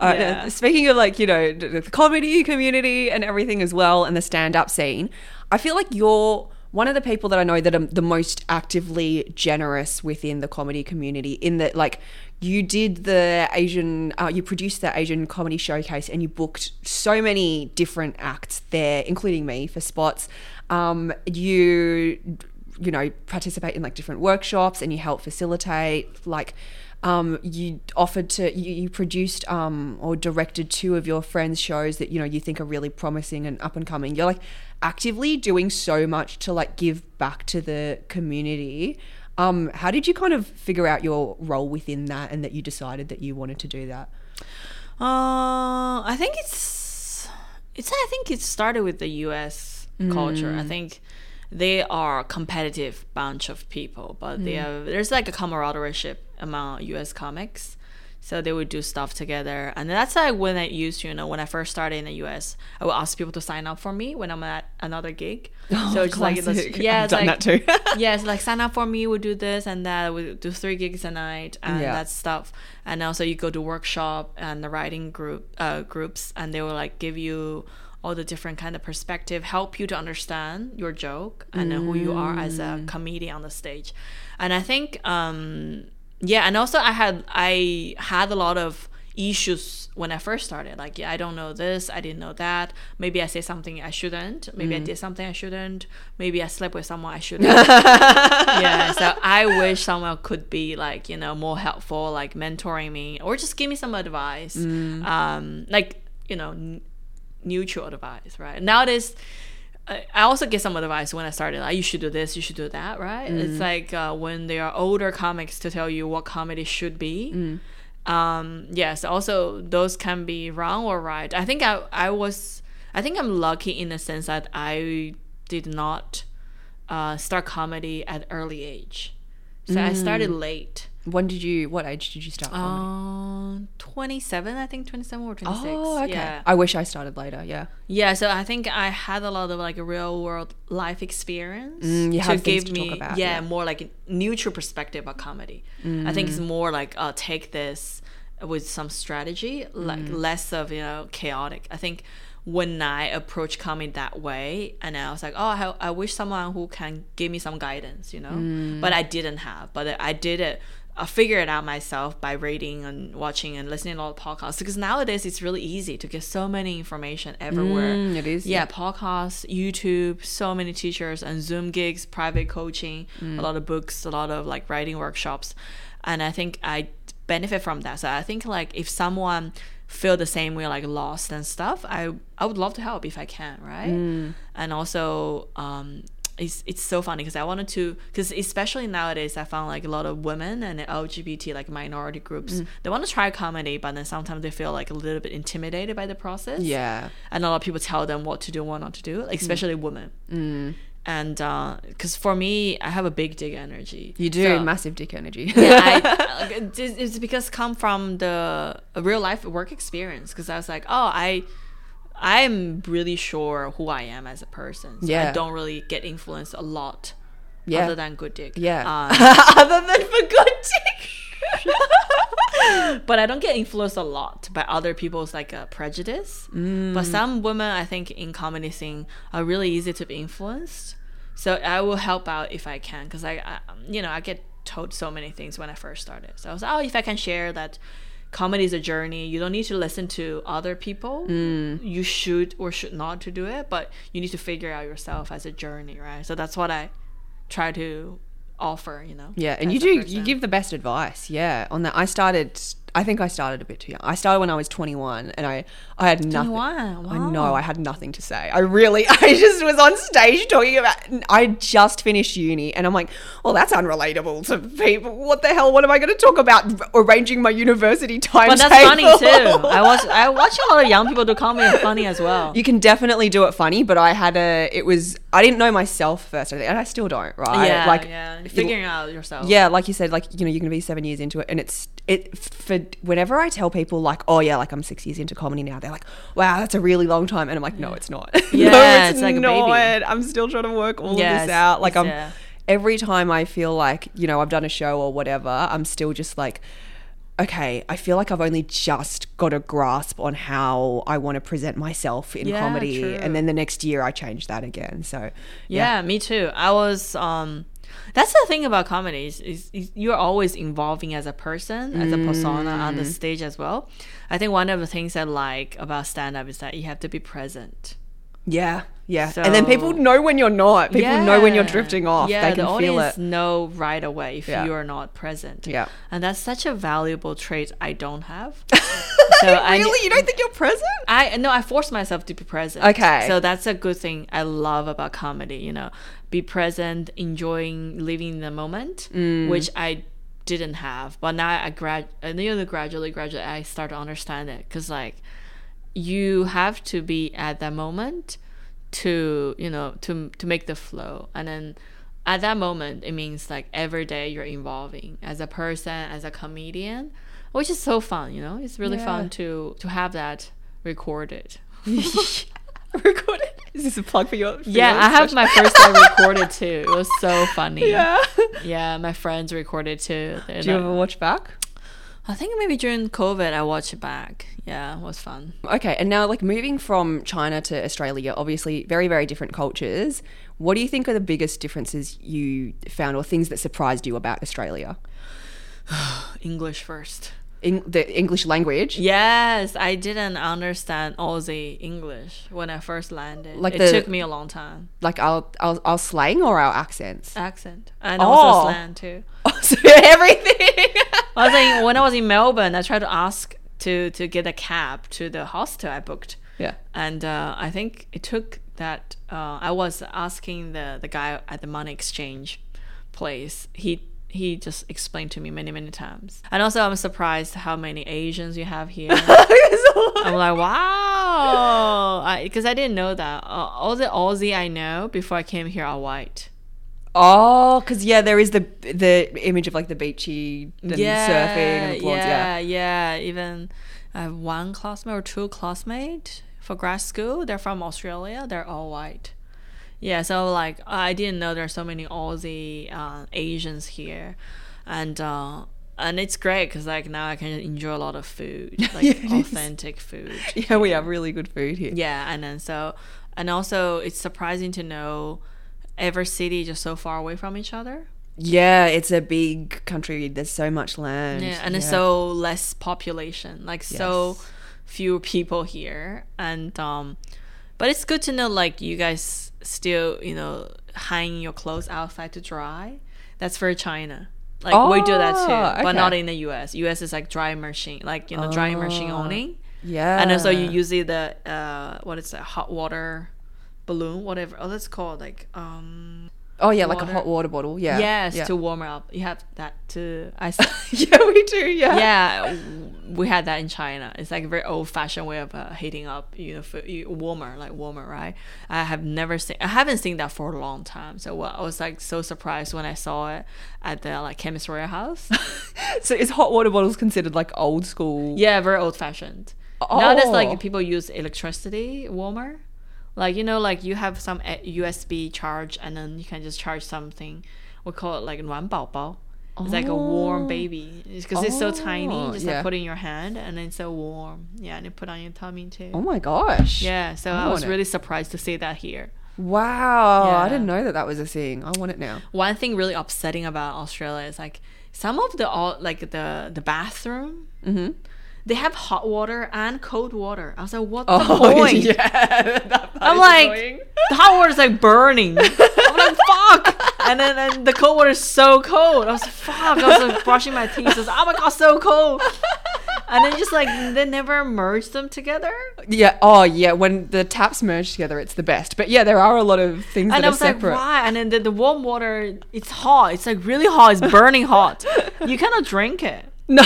Uh, Yeah. speaking of like you know the the comedy community and everything as well, and the stand-up scene, I feel like you're one of the people that I know that are the most actively generous within the comedy community. In that, like, you did the Asian, uh, you produced the Asian comedy showcase, and you booked so many different acts there, including me for spots. Um, you you know participate in like different workshops and you help facilitate like um, you offered to you, you produced um, or directed two of your friends shows that you know you think are really promising and up and coming you're like actively doing so much to like give back to the community um, how did you kind of figure out your role within that and that you decided that you wanted to do that Uh, I think it's it's. I think it started with the U.S. culture. I think they are a competitive bunch of people, but they have there's like a camaraderie among U.S. comics. So they would do stuff together, and that's like when I used to, you know, when I first started in the U.S., I would ask people to sign up for me when I'm at another gig. so it's like, Oh, Classic. yeah, I've it's done like, that too. yes, like sign up for me, we'll do this and that. We'll do three gigs a night and Yeah. that stuff. And also you go to workshop and the writing group uh, groups and they will like give you all the different kind of perspective, help you to understand your joke and then who you are as a comedian on the stage. And I think um yeah, and also I had I had a lot of issues when I first started. Like, yeah, I don't know this, I didn't know that. Maybe I say something I shouldn't. Maybe I did something I shouldn't. Maybe I slept with someone I shouldn't. yeah, so I wish someone could be like, you know, more helpful, like mentoring me or just give me some advice. Um, like, you know, n- neutral advice, right? Nowadays, I also get some advice when I started. Like, you should do this, you should do that, right? It's like uh, when there are older comics to tell you what comedy should be. Um, yes, also those can be wrong or right. I think I I was I think I'm lucky in the sense that I did not uh, start comedy at early age. So I started late. When did you what age did you start comedy? Um, 27, I think 27 or 26. oh okay Yeah. i wish i started later yeah Yeah, so I think I had a lot of like a real world life experience Mm, you to give to me talk about, yeah, yeah. more like a neutral perspective of comedy. I think it's more like uh, take this with some strategy, like less of you know chaotic. I think when I approach comedy that way, and I was like, oh, I, I wish someone who can give me some guidance, you know, but I didn't have, but I did it. I figured it out myself by reading and watching and listening to all the podcasts because nowadays it's really easy to get so many information everywhere. Mm, it is, Yeah, yeah. podcasts, YouTube, so many teachers and Zoom gigs, private coaching, Mm. a lot of books, a lot of like writing workshops. And I think I benefit from that. So I think like if someone feel the same way like lost and stuff, I I would love to help if I can, right? Mm. And also um it's, it's so funny because I wanted to because especially nowadays I found like a lot of women and LGBT like minority groups Mm. they want to try comedy but then sometimes they feel like a little bit intimidated by the process yeah and a lot of people tell them what to do what not to do, like, mm. especially women. Mm. and uh, because for me, I have a big dick energy. You do So- massive dick energy. yeah, I, uh, it's it's because come from the real life work experience. Because I was like, oh, I, I'm really sure who I am as a person. So I don't really get influenced a lot. Yeah. Other than good dick. yeah. Um, Other than for good dick. but I don't get influenced a lot by other people's like uh, prejudice. Mm. But some women, I think, in comedy scene are really easy to be influenced. So I will help out if I can, because I, I, you know, I get told so many things when I first started. So I was, like, oh, if I can share that comedy is a journey, you don't need to listen to other people. Mm. You should or should not to do it, but you need to figure out yourself as a journey, right? So that's what I try to offer, you know. Yeah, and you do you give the best advice. Yeah, on that. I started. I think I started a bit too young. I started when I was 21, and I I had nothing. 21, I know. I had nothing to say. I really, I just was on stage talking about. I just finished uni, and I'm like, well, that's unrelatable to people. What the hell? What am I going to talk about? Arranging my university timetable. But that's funny too. I watch I watch a lot of young people do comedy funny as well. You can definitely do it funny, but I had a. It was. I didn't know myself first, I think, and I still don't. Right? yeah, like yeah, figuring out yourself. Yeah, like you said, like you know, you're gonna be seven years into it, and it's it for whenever I tell people like, oh yeah, like I'm six years into comedy now, they're like, wow, that's a really long time, and I'm like, no, it's not. Yeah, no, it's like a baby. not. I'm still trying to work all Yeah, of this out. Like I'm yeah. every time I feel like you know I've done a show or whatever, I'm still just like. Okay, I feel like I've only just got a grasp on how I want to present myself in Yeah, comedy, true. and then the next year I change that again. So, Yeah, me too. I was um that's the thing about comedy is, is, is you're always evolving as a person, as a persona on the Mm. stage as well. I think one of the things I like about stand up is that you have to be present. Yeah, yeah. So, and then people know when you're not. People know when you're drifting off. Yeah, they can the feel audience it. know right away if Yeah. you are not present. Yeah. and that's such a valuable trait I don't have. so I really? You don't think you're present? I no, I force myself to be present. Okay. So that's a good thing I love about comedy, you know. Be present, enjoying living the moment, Mm. which I didn't have. But now I grad I know that gradually, gradually I start to understand it cuz like you have to be at that moment to, you know, to to make the flow. And then at that moment it means like every day you're evolving as a person, as a comedian, which is so fun, you know. It's really Yeah. fun to to have that recorded. Recorded? Is this a plug for your? For Yeah, your I have my first time recorded too. It was so funny. Yeah. Yeah, my friends recorded too. They're Do you like- ever watch back? I think maybe during COVID I watched it back. Yeah, it was fun. Okay, and now like moving from China to Australia, obviously very very different cultures. What do you think are the biggest differences you found, or things that surprised you about Australia? English first. In the English language. Yes, I didn't understand Aussie English when I first landed. Like it the- took me a long time. Like our, our our slang or our accents. Accent and Oh. also slang too. Oh, so everything. I was like, when I was in Melbourne, I tried to ask to to get a cab to the hostel I booked. yeah. and uh, I think it took that. Uh, I was asking the the guy at the money exchange place. He he just explained to me many many times. And also, I'm surprised how many Asians you have here. I'm like, wow, because I, didn't know that. Uh, all the Aussie I know before I came here are white. Oh, because yeah, there is the the image of like the beachy and surfing and the blondes. Yeah. yeah, yeah. Even I have one classmate or two classmate for grad school. They're from Australia. They're all white. Yeah, so like I didn't know there are so many Aussie uh, Asians here, and uh, and it's great because like now I can enjoy a lot of food, like Yeah, it is. authentic food. yeah, we have really good food here. Yeah, and then so and also it's surprising to know every city just so far away from each other. Yeah, it's a big country. There's so much land. Yeah, and it's so less population, like so Yes. few people here, and um, but it's good to know like you guys still you know hanging your clothes outside to dry. That's for China. Like we do that too, Oh, but not in the U.S. U.S. is like dry machine, like you know drying machine Oh. only, Yeah. and also you use it the uh what is that hot water balloon whatever oh that's called like um Oh yeah, like a hot water bottle. Yeah. yes, Yeah. to warm up. You have that to. I yeah, we do. Yeah. yeah, we had that in China. It's like a very old fashioned way of uh, heating up, you know, food, you, warmer, like warmer, right? I have never seen, I haven't seen that for a long time. So well, I was like so surprised when I saw it at the like chemist warehouse. So is hot water bottles considered like old school? yeah, very old fashioned. Now Oh. like people use electricity warmer Like you know, like you have some uh, USB charge, and then you can just charge something. We call it like 暖宝宝. It's like a warm Oh. baby because it's so tiny. Oh, You just yeah. like put it in your hand, and then it's so warm. Yeah, and you put on your tummy too. Oh my gosh. Yeah, so I I was want it. really surprised to see that here. Wow. I Yeah. didn't know that that was a thing. I want it now. One thing really upsetting about Australia is like some of the all like the the bathroom. Mm-hmm. they have hot water and cold water. I was like, what Oh the point? yeah. I'm like, annoying. the hot water is like burning. I'm like, fuck. And then and the cold water is so cold. I was like, fuck. I was like brushing my teeth. I was like, oh my god, so cold. And then just like they never merge them together. Yeah. Oh, yeah. When the taps merge together, it's the best. But yeah, there are a lot of things And that I are was separate. like, why? And then the, the warm water, it's hot. It's like really hot. It's burning hot. You cannot drink it. No.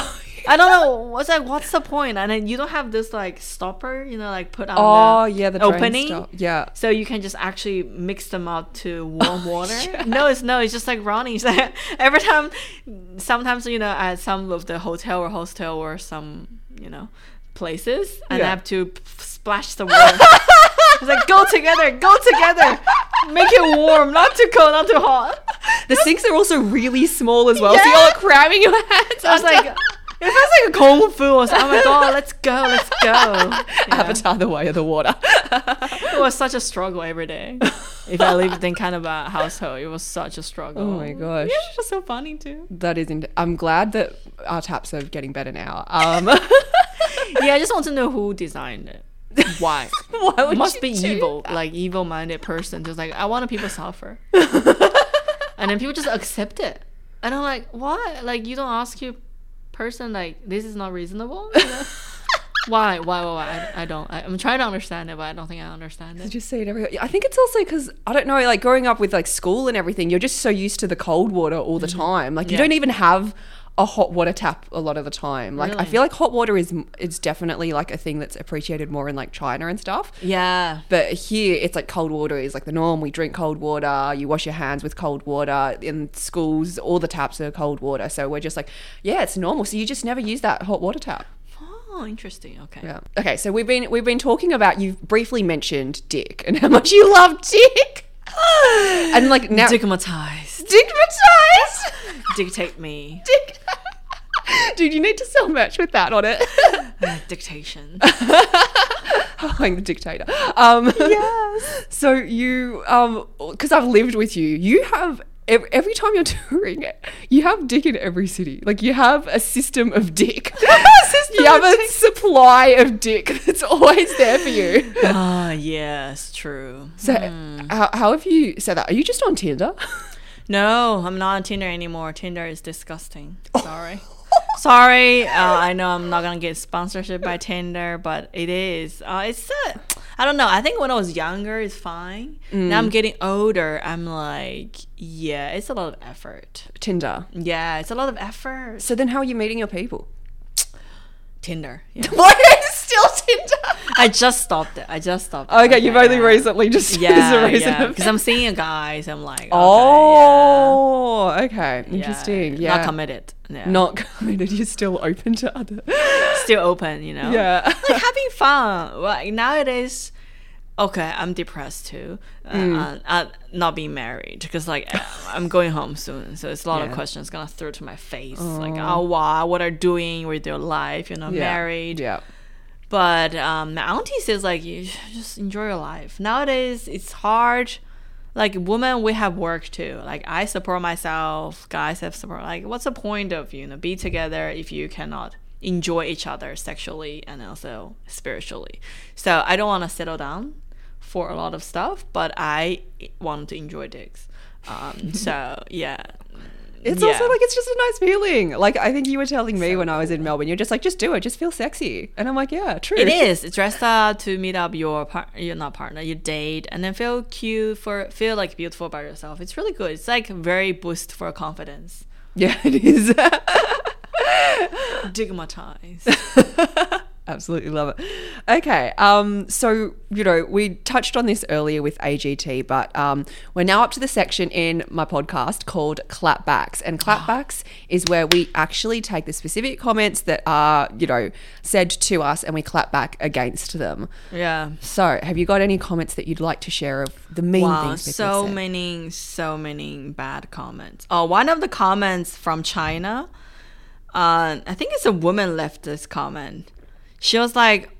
I don't know. What's like? What's the point? And then you don't have this like stopper, you know, like put on oh, the yeah. The opening. stop. Yeah. So you can just actually mix them up to warm oh, water. Oh, yeah. No, it's no, it's just like running. Every time, sometimes you know, at some of the hotel or hostel or some you know places, and I have to p- splash the water. it's like go together, go together, make it warm, not too cold, not too hot. The sinks are also really small as well, yeah. so you're like cramming your hands. I was like. It feels like a cold food. I was like, oh my god, let's go, let's go. Yeah. Avatar: The Way of the Water. It was such a struggle every day. If I lived in kind of a household, it was such a struggle. Oh my gosh. Yeah, it was so funny too. that is. In- I'm glad that our taps are getting better now. Um, Yeah, I just want to know who designed it. Why? why would It must you be evil, that? like evil-minded person. Just like I want people to suffer, and then people just accept it. And I'm like, what? Like you don't ask your person like this is not reasonable. You know? why? Why? Why? why? I, I don't. I, I'm trying to understand it, but I don't think I understand I it. just see it everywhere. I think it's also because I don't know, like growing up with like school and everything, you're just so used to the cold water all the time. Like you Mm-hmm. Yeah. don't even have a hot water tap a lot of the time. Like I feel like hot water is it's definitely like a thing that's appreciated more in like China and stuff. Yeah. But here it's like cold water is like the norm. We drink cold water. You wash your hands with cold water. In schools, all the taps are cold water. So we're just like, yeah, it's normal. So you just never use that hot water tap. Oh, interesting. Okay. Yeah. Okay, so we've been we've been talking about you've briefly mentioned Dick and how much you love Dick. and like now Stigmatized. stigmatized. Dictate me. Dick. Dude, you need to sell merch with that on it. Dictation. I'm the dictator. Um, yes. So you, um, because I've lived with you, you have every, every time you're touring, you have dick in every city. Like you have a system of dick. you have a supply of dick that's always there for you. Ah, yes, true. So how, how have you said that? Are you just on Tinder? No, I'm not on Tinder anymore. Tinder is disgusting. Sorry. Sorry. Uh, I know I'm not gonna get sponsorship by Tinder, but it is. Uh, it's. Uh, I don't know. I think when I was younger, it's fine. Now I'm getting older. I'm like, yeah, it's a lot of effort. Tinder. Yeah, it's a lot of effort. So then how are you meeting your people? Tinder. Yeah. What? Still Tinder. I just stopped it. I just stopped. It. Okay, you've only yeah. recently just Yeah, yeah. Because I'm seeing a guy, so I'm like, okay, oh, okay, interesting. Yeah. Yeah, Not committed. Yeah. Not committed. You're still open to other. still open, you know. Yeah. like having fun. Like nowadays, okay, I'm depressed too. Uh, Mm. uh, uh, not being married because like uh, I'm going home soon, so it's a lot of questions gonna throw to my face. Like, oh wow, what are you doing with your life? You're not Yeah. married. Yeah. But um, my auntie says like you just enjoy your life. Nowadays it's hard. Like women, we have work too. Like I support myself. Guys have support. Like what's the point of you know be together if you cannot enjoy each other sexually and also spiritually? So I don't want to settle down for a lot of stuff, but I want to enjoy dicks. Um, so yeah, It's Yeah. also like it's just a nice feeling. Like I think you were telling me when I was in Melbourne, you're just like, just do it, just feel sexy, and I'm like, yeah, true. It is dress up to meet up your par- your not partner, your date, and then feel cute for feel like beautiful about yourself. It's really good. It's like very boost for confidence. Yeah, it is. Digmatize. Absolutely love it. Okay, um, so you know we touched on this earlier with AGT, but um, we're now up to the section in my podcast called clapbacks, and clapbacks is where we actually take the specific comments that are you know said to us and we clap back against them. yeah. So, have you got any comments that you'd like to share of the mean Wow, things so said? many, so many bad comments. Oh, one of the comments from China, uh, I think it's a woman left this comment. She was like,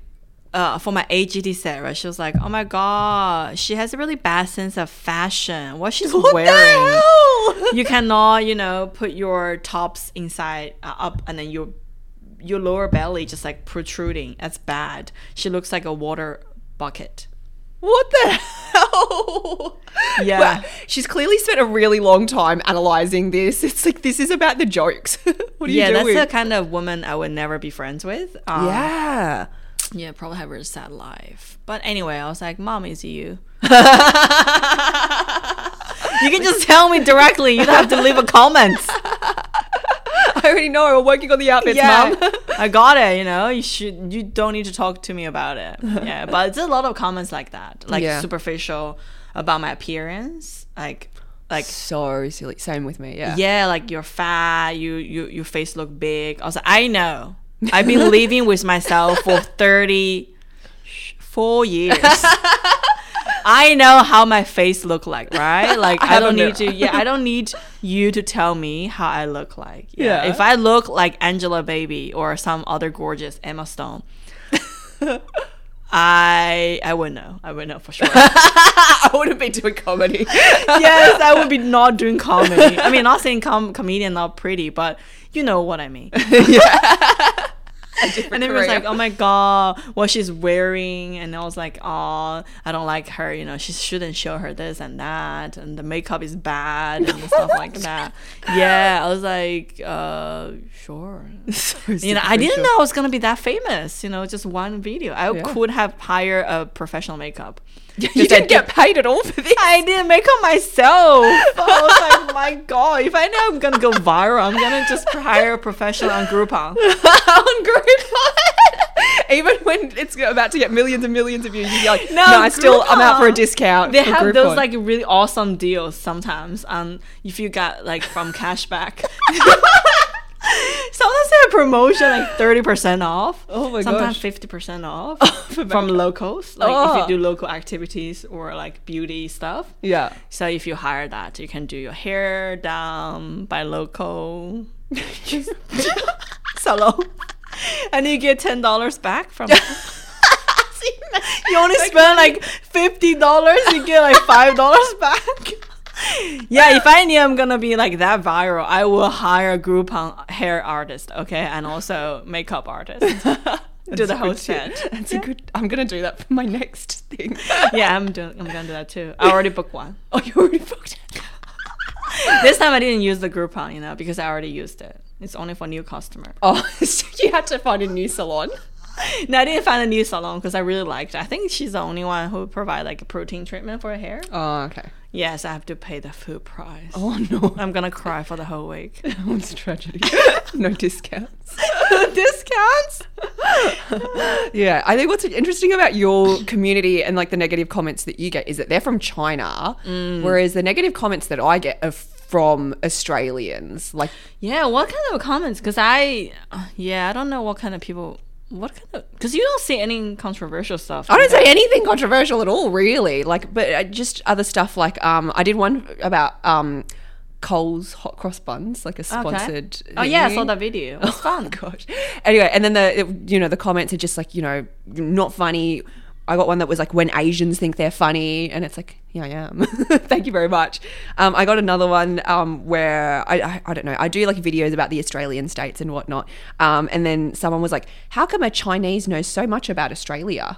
uh, for my AGT set, right? She was like, oh my god, she has a really bad sense of fashion. What she's What the wearing. hell? you cannot, you know, put your tops inside uh, up and then your your lower belly just like protruding. That's bad. She looks like a water bucket. What the hell? Yeah. Wow, She's clearly spent a really long time analyzing this. It's like this is about the jokes. what are yeah, you that's the kind of woman I would never be friends with. Um, yeah. yeah, probably have a sad life. But anyway, I was like, "Mom, is you?" you can just tell me directly. You don't have to leave a comment. I already know. I'm working on the outfits, yeah, mum. I got it. You know, you should. You don't need to talk to me about it. Yeah, but it's a lot of comments like that, like Yeah. superficial about my appearance, like, like so silly. Same with me. Yeah. yeah, like you're fat, you you your face look big. I was like, I know. I've been living with myself for thirty four years. I know how my face look like, right? Like I I, don't need to yeah, I don't need you to tell me how I look like. Yeah. If I look like Angelababy or some other gorgeous Emma Stone, I I would know. I wouldn't know for sure. I wouldn't be doing comedy. yes, I would be not doing comedy. I mean, not saying com- comedian not pretty, but you know what I mean. And it was like, oh my god, what she's wearing, and I was like, oh, I don't like her. You know, she shouldn't show her this and that, and the makeup is bad and stuff like that. Yeah, I was like, uh, sure. You know, I didn't know I was gonna be that famous. You know, just one video. I Yeah. could have hired a professional makeup. You Just I didn't get paid at all for this. I did makeup myself. I was like, my god, if I know I'm gonna go viral, I'm gonna just hire a professional on Groupon. on Groupon. Even when it's about to get millions and millions of views, you'd be like, no, I still, I'm out for a discount. They have those like really awesome deals sometimes. Um, if you got like from cashback. Sometimes they have promotion like thirty percent off. Oh my god. Sometimes fifty percent off for from locals. Like if Oh. you do local activities or like beauty stuff. yeah. So if you hire that, you can do your hair down by local salon, and you get ten dollars back from. you only spend like fifty dollars, you get like five dollars back. yeah, if I knew I'm gonna be like that viral, I will hire a Groupon hair artist, okay, and also makeup artist. do the whole set. That's a good. I'm gonna do that for my next thing. Yeah, I'm doing. I'm gonna do that too. I already booked one. Oh, you already booked it. this time I didn't use the Groupon, you know, because I already used it. It's only for new customer. Oh, so you had to find a new salon. No, I didn't find a new salon because I really liked. it. I think she's the only one who provide like a protein treatment for her hair. Oh, okay. Yes, I have to pay the full price. Oh no, I'm gonna cry for the whole week. oh, it's a tragedy. no discounts. Discounts? Yeah, I think what's interesting about your community and like the negative comments that you get is that they're from China, Mm. whereas the negative comments that I get are from Australians. Like, Yeah, what kind of comments? Because I, yeah, I don't know what kind of people. What kind of? Because you don't see any controversial stuff. I don't say anything controversial at all, really. Like, but uh, just other stuff. Like, um, I did one about um, Coles hot cross buns, like a sponsored. Oh yeah, I saw that video. It was fun. gosh. Anyway, and then the it- you know the comments are just like you know not funny. I got one that was like when Asians think they're funny, and it's like yeah, I am. Thank you very much. Um, I got another one um, where I, I I don't know. I do like videos about the Australian states and whatnot. Um, and then someone was like, "How come a Chinese knows so much about Australia?"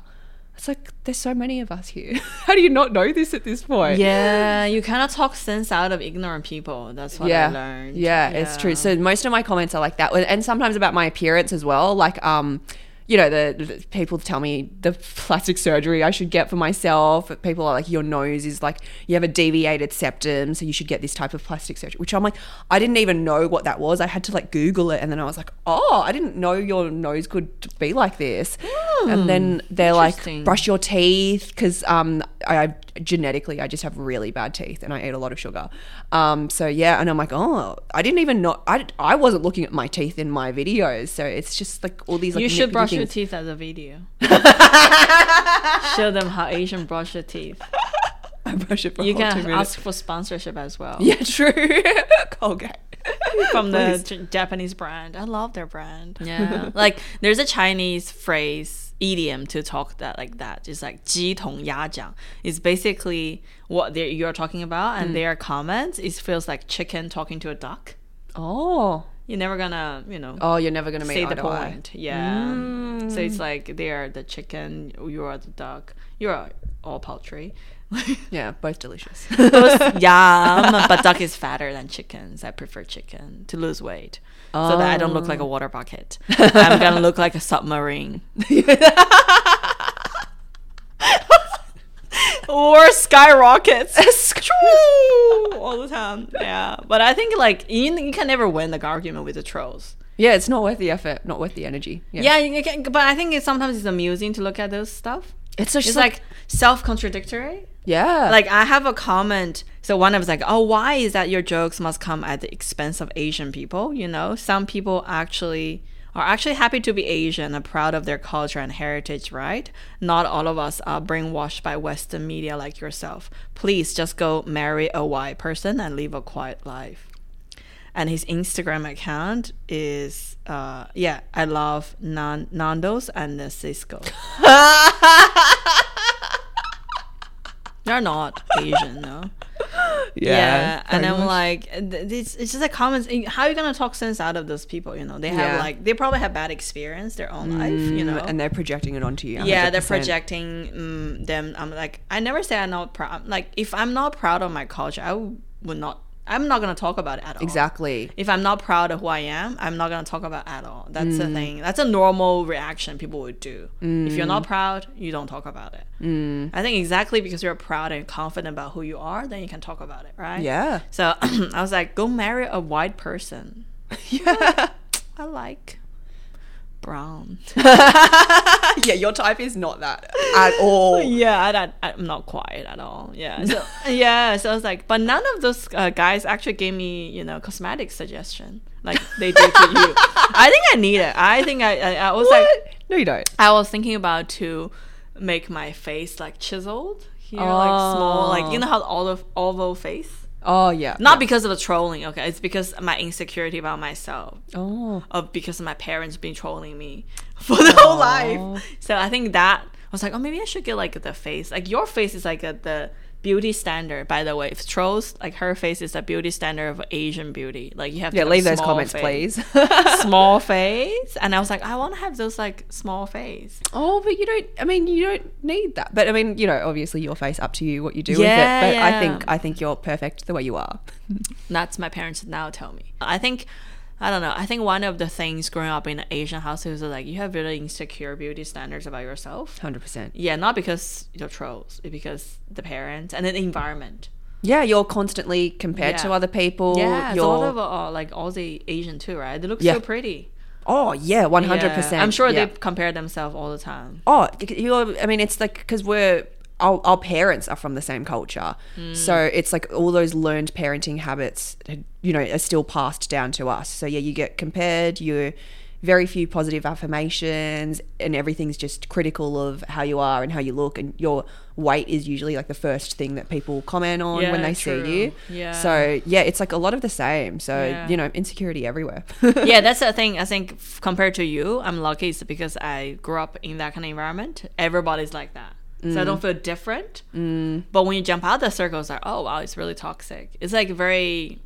It's like there's so many of us here. How do you not know this at this point? Yeah, you cannot talk sense out of ignorant people. That's what yeah. I learned. Yeah, it's true. So most of my comments are like that, and sometimes about my appearance as well. Like, um, you know, the, the people tell me the plastic surgery I should get for myself. People are like, your nose is like you have a deviated septum, so you should get this type of plastic surgery. Which I'm like, I didn't even know what that was. I had to like Google it, and then I was like, oh, I didn't know your nose could be like this. and then they're like, brush your teeth because um, I, I genetically I just have really bad teeth, and I eat a lot of sugar. Um, so yeah, and I'm like, oh, I didn't even know. I I wasn't looking at my teeth in my videos, so it's just like all these. Like, you should brush your teeth as a video. Show them how Asian brush their teeth. I brush it for You can ask for sponsorship as well Yeah, true. Colgate. from the J- Japanese brand. I love their brand. Yeah, like there's a Chinese phrase idiom to talk that like that. It's like 鸡同鸭讲. It's basically what they're, you're talking about, Mm. and their comments. It feels like chicken talking to a duck. Oh. You're never gonna, you know, Oh, you're never gonna meet say eye the to eye. point. Yeah. So Mm. it's like they are the chicken, you are the duck, you're all poultry. Yeah, both delicious. Those- yum, but duck is fatter than chickens. I prefer chicken to lose weight. So that I don't look like Oh. a water bucket. I'm gonna look like a submarine. or skyrockets It's true all the time. Yeah, but I think like you, you can never win the argument with the trolls. yeah, it's not worth the effort, not worth the energy. Yeah, Yeah, you can, but I think it sometimes it's amusing to look at those stuff. it's just It's like self contradictory. Yeah, Like I have a comment. So one of us like, oh, why is that your jokes must come at the expense of Asian people? You know, some people actually are actually happy to be Asian and proud of their culture and heritage, right? Not all of us are brainwashed by Western media like yourself. Please just go marry a white person and live a quiet life. And his Instagram account is, uh, yeah, I love Nan- Nando's and the Cisco. They're not Asian, no. Yeah, and I'm much. like, it's, it's just like comments. How are you gonna talk sense out of those people? You know, they have Yeah. like they probably have bad experience their own life. You know, Mm, and they're projecting it onto you. yeah, they're projecting um, them. I'm like, I never say I'm not proud. Like, if I'm not proud of my culture, I would not. I'm not gonna talk about it at all. Exactly. If I'm not proud of who I am, I'm not gonna talk about it at all. That's Mm. the thing. That's a normal reaction people would do. If you're not proud, you don't talk about it. Mm. I think exactly because you're proud and confident about who you are, then you can talk about it, right? Yeah. So I was like, go marry a white person. Yeah. I like brown. yeah, your type is not that at all. yeah, I, I'm not quiet at all. Yeah. So yeah, so I was like, but none of those uh, guys actually gave me, you know, cosmetic suggestion like they did to you. I think I need it. I think I, I, I was like, No, you don't. I was thinking about to make my face like chiseled here, like small, like you know how oval oval face. Oh yeah. Not yeah. because of the trolling, okay. It's because of my insecurity about myself. Oh. Of because of my parents been trolling me for the whole life. So I think that I was like, oh, maybe I should get like the face. Like your face is like a, the beauty standard. By the way, if trolls like her face is the beauty standard of Asian beauty. Like you have to Yeah, have leave those comments, face. please. small face, and I was like, I want to have those like small face. oh, but you don't. I mean, you don't need that. But I mean, you know, obviously your face up to you what you do Yeah, with it. But I think I think you're perfect the way you are. That's my parents now tell me. I think I don't know. I think one of the things growing up in an Asian household is like you have really insecure beauty standards about yourself. Hundred percent. Yeah, not because you're trolls, because the parents and then the environment. Yeah, you're constantly compared to other people. yeah, it's a you're, lot of uh, like Aussie Asian too, right? They look Yeah. so pretty. oh yeah, one hundred percent. I'm sure yeah. they compare themselves all the time. Oh, you're. I mean, it's like because we're our, our parents are from the same culture, hmm. so it's like all those learned parenting habits, you know, are still passed down to us. So yeah, you get compared. You're very few positive affirmations, and everything's just critical of how you are and how you look, and your weight is usually like the first thing that people comment on when they true. see you. Yeah. So yeah, it's like a lot of the same. So Yeah. you know, insecurity everywhere. yeah, that's the thing. I think compared to you, I'm lucky it's because I grew up in that kind of environment. Everybody's like that. So I don't feel different. Mm. But when you jump out of the circle, it's like, oh, wow, it's really toxic. It's like very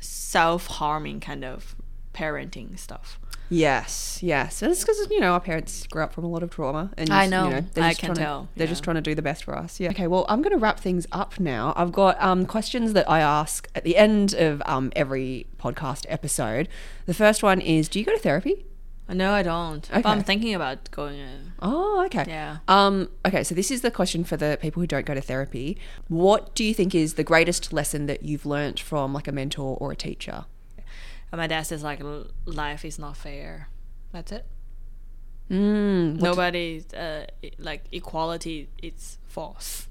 self harming kind of parenting stuff. Yes, yes. And it's because you know our parents grew up from a lot of trauma, and I know. You I can trying to- tell, they're just trying to do the best for us. Yeah. Okay. Well, I'm going to wrap things up now. I've got um, questions that I ask at the end of um, every podcast episode. The first one is: Do you go to therapy? No, I don't. But I'm thinking about going. In. Oh, okay. Yeah. Um, okay, so this is the question for the people who don't go to therapy. What do you think is the greatest lesson that you've learnt from like a mentor or a teacher? And my dad says like life is not fair. That's it. Mm, Nobody uh, like equality. It's false.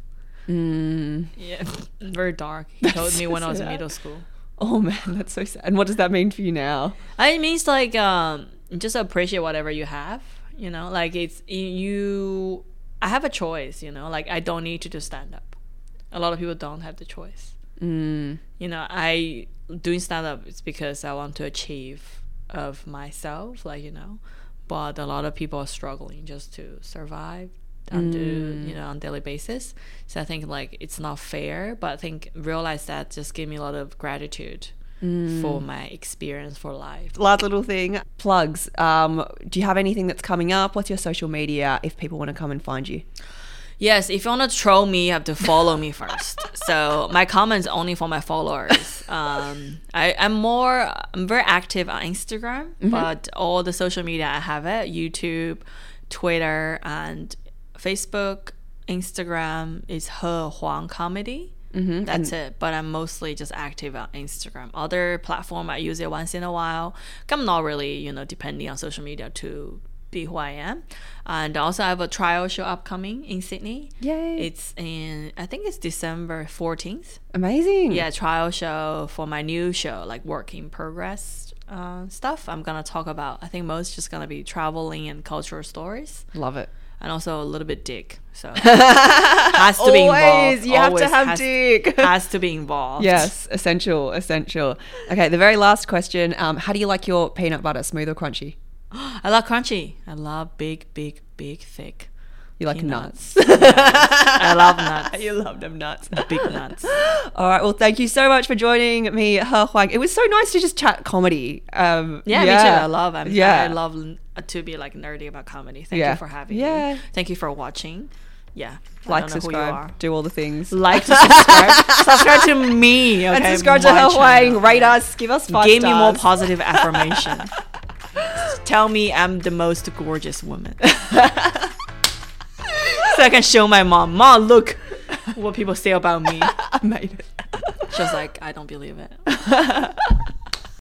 mm. Yeah, very dark. He told me when I was in middle school. Oh man, that's so sad. And what does that mean for you now? It means like um, just appreciate whatever you have. You know, like it's you. I have a choice. You know, like I don't need to stand up. A lot of people don't have the choice. Mm. You know, I doing stand up is because I want to achieve of myself. Like you know, but a lot of people are struggling just to survive. On do, you know on daily basis, so I think like it's not fair, but I think realize that just give me a lot of gratitude for my experience for life. Last little thing, plugs. Um, do you have anything that's coming up? What's your social media if people want to come and find you? Yes, if you want to troll me, you have to follow me first. so my comments only for my followers. Um, I, I'm more, I'm very active on Instagram, but all the social media I have it: YouTube, Twitter, and Facebook. Instagram is He Huang Comedy. Mm-hmm, That's it. But I'm mostly just active on Instagram. Other platform I use it once in a while. I'm not really, you know, depending on social media to be who I am. And also I have a trial show upcoming in Sydney. Yay. It's in I think it's December 14th. Amazing. Yeah, trial show for my new show, like work in progress uh, stuff. I'm gonna talk about. I think most just gonna be traveling and cultural stories, Love it. And also a little bit dick. So has to be involved. Always, you have to have has, dick. Has to be involved. Yes, essential, essential. Okay, the very last question. Um, how do you like your peanut butter, smooth or crunchy? I love crunchy. I love big, big, big, thick. You like Peanuts. nuts. I love nuts. you love them nuts. Big nuts. All right. Well, thank you so much for joining me, He Huang. It was so nice to just chat comedy. Um, Yeah, me too. I love. I'm, Yeah. I love to be like nerdy about comedy. Thank Yeah. you for having Yeah. me. Thank you for watching. Yeah. Like, don't know who you are. subscribe, do all the things. Like to subscribe. subscribe to me. Okay, and subscribe to my He Huang. Rate us. Give us five Give me more positive affirmation. Tell me I'm the most gorgeous woman. So I can show my mom, Mom, look what people say about me. I made it. She was like, I don't believe it.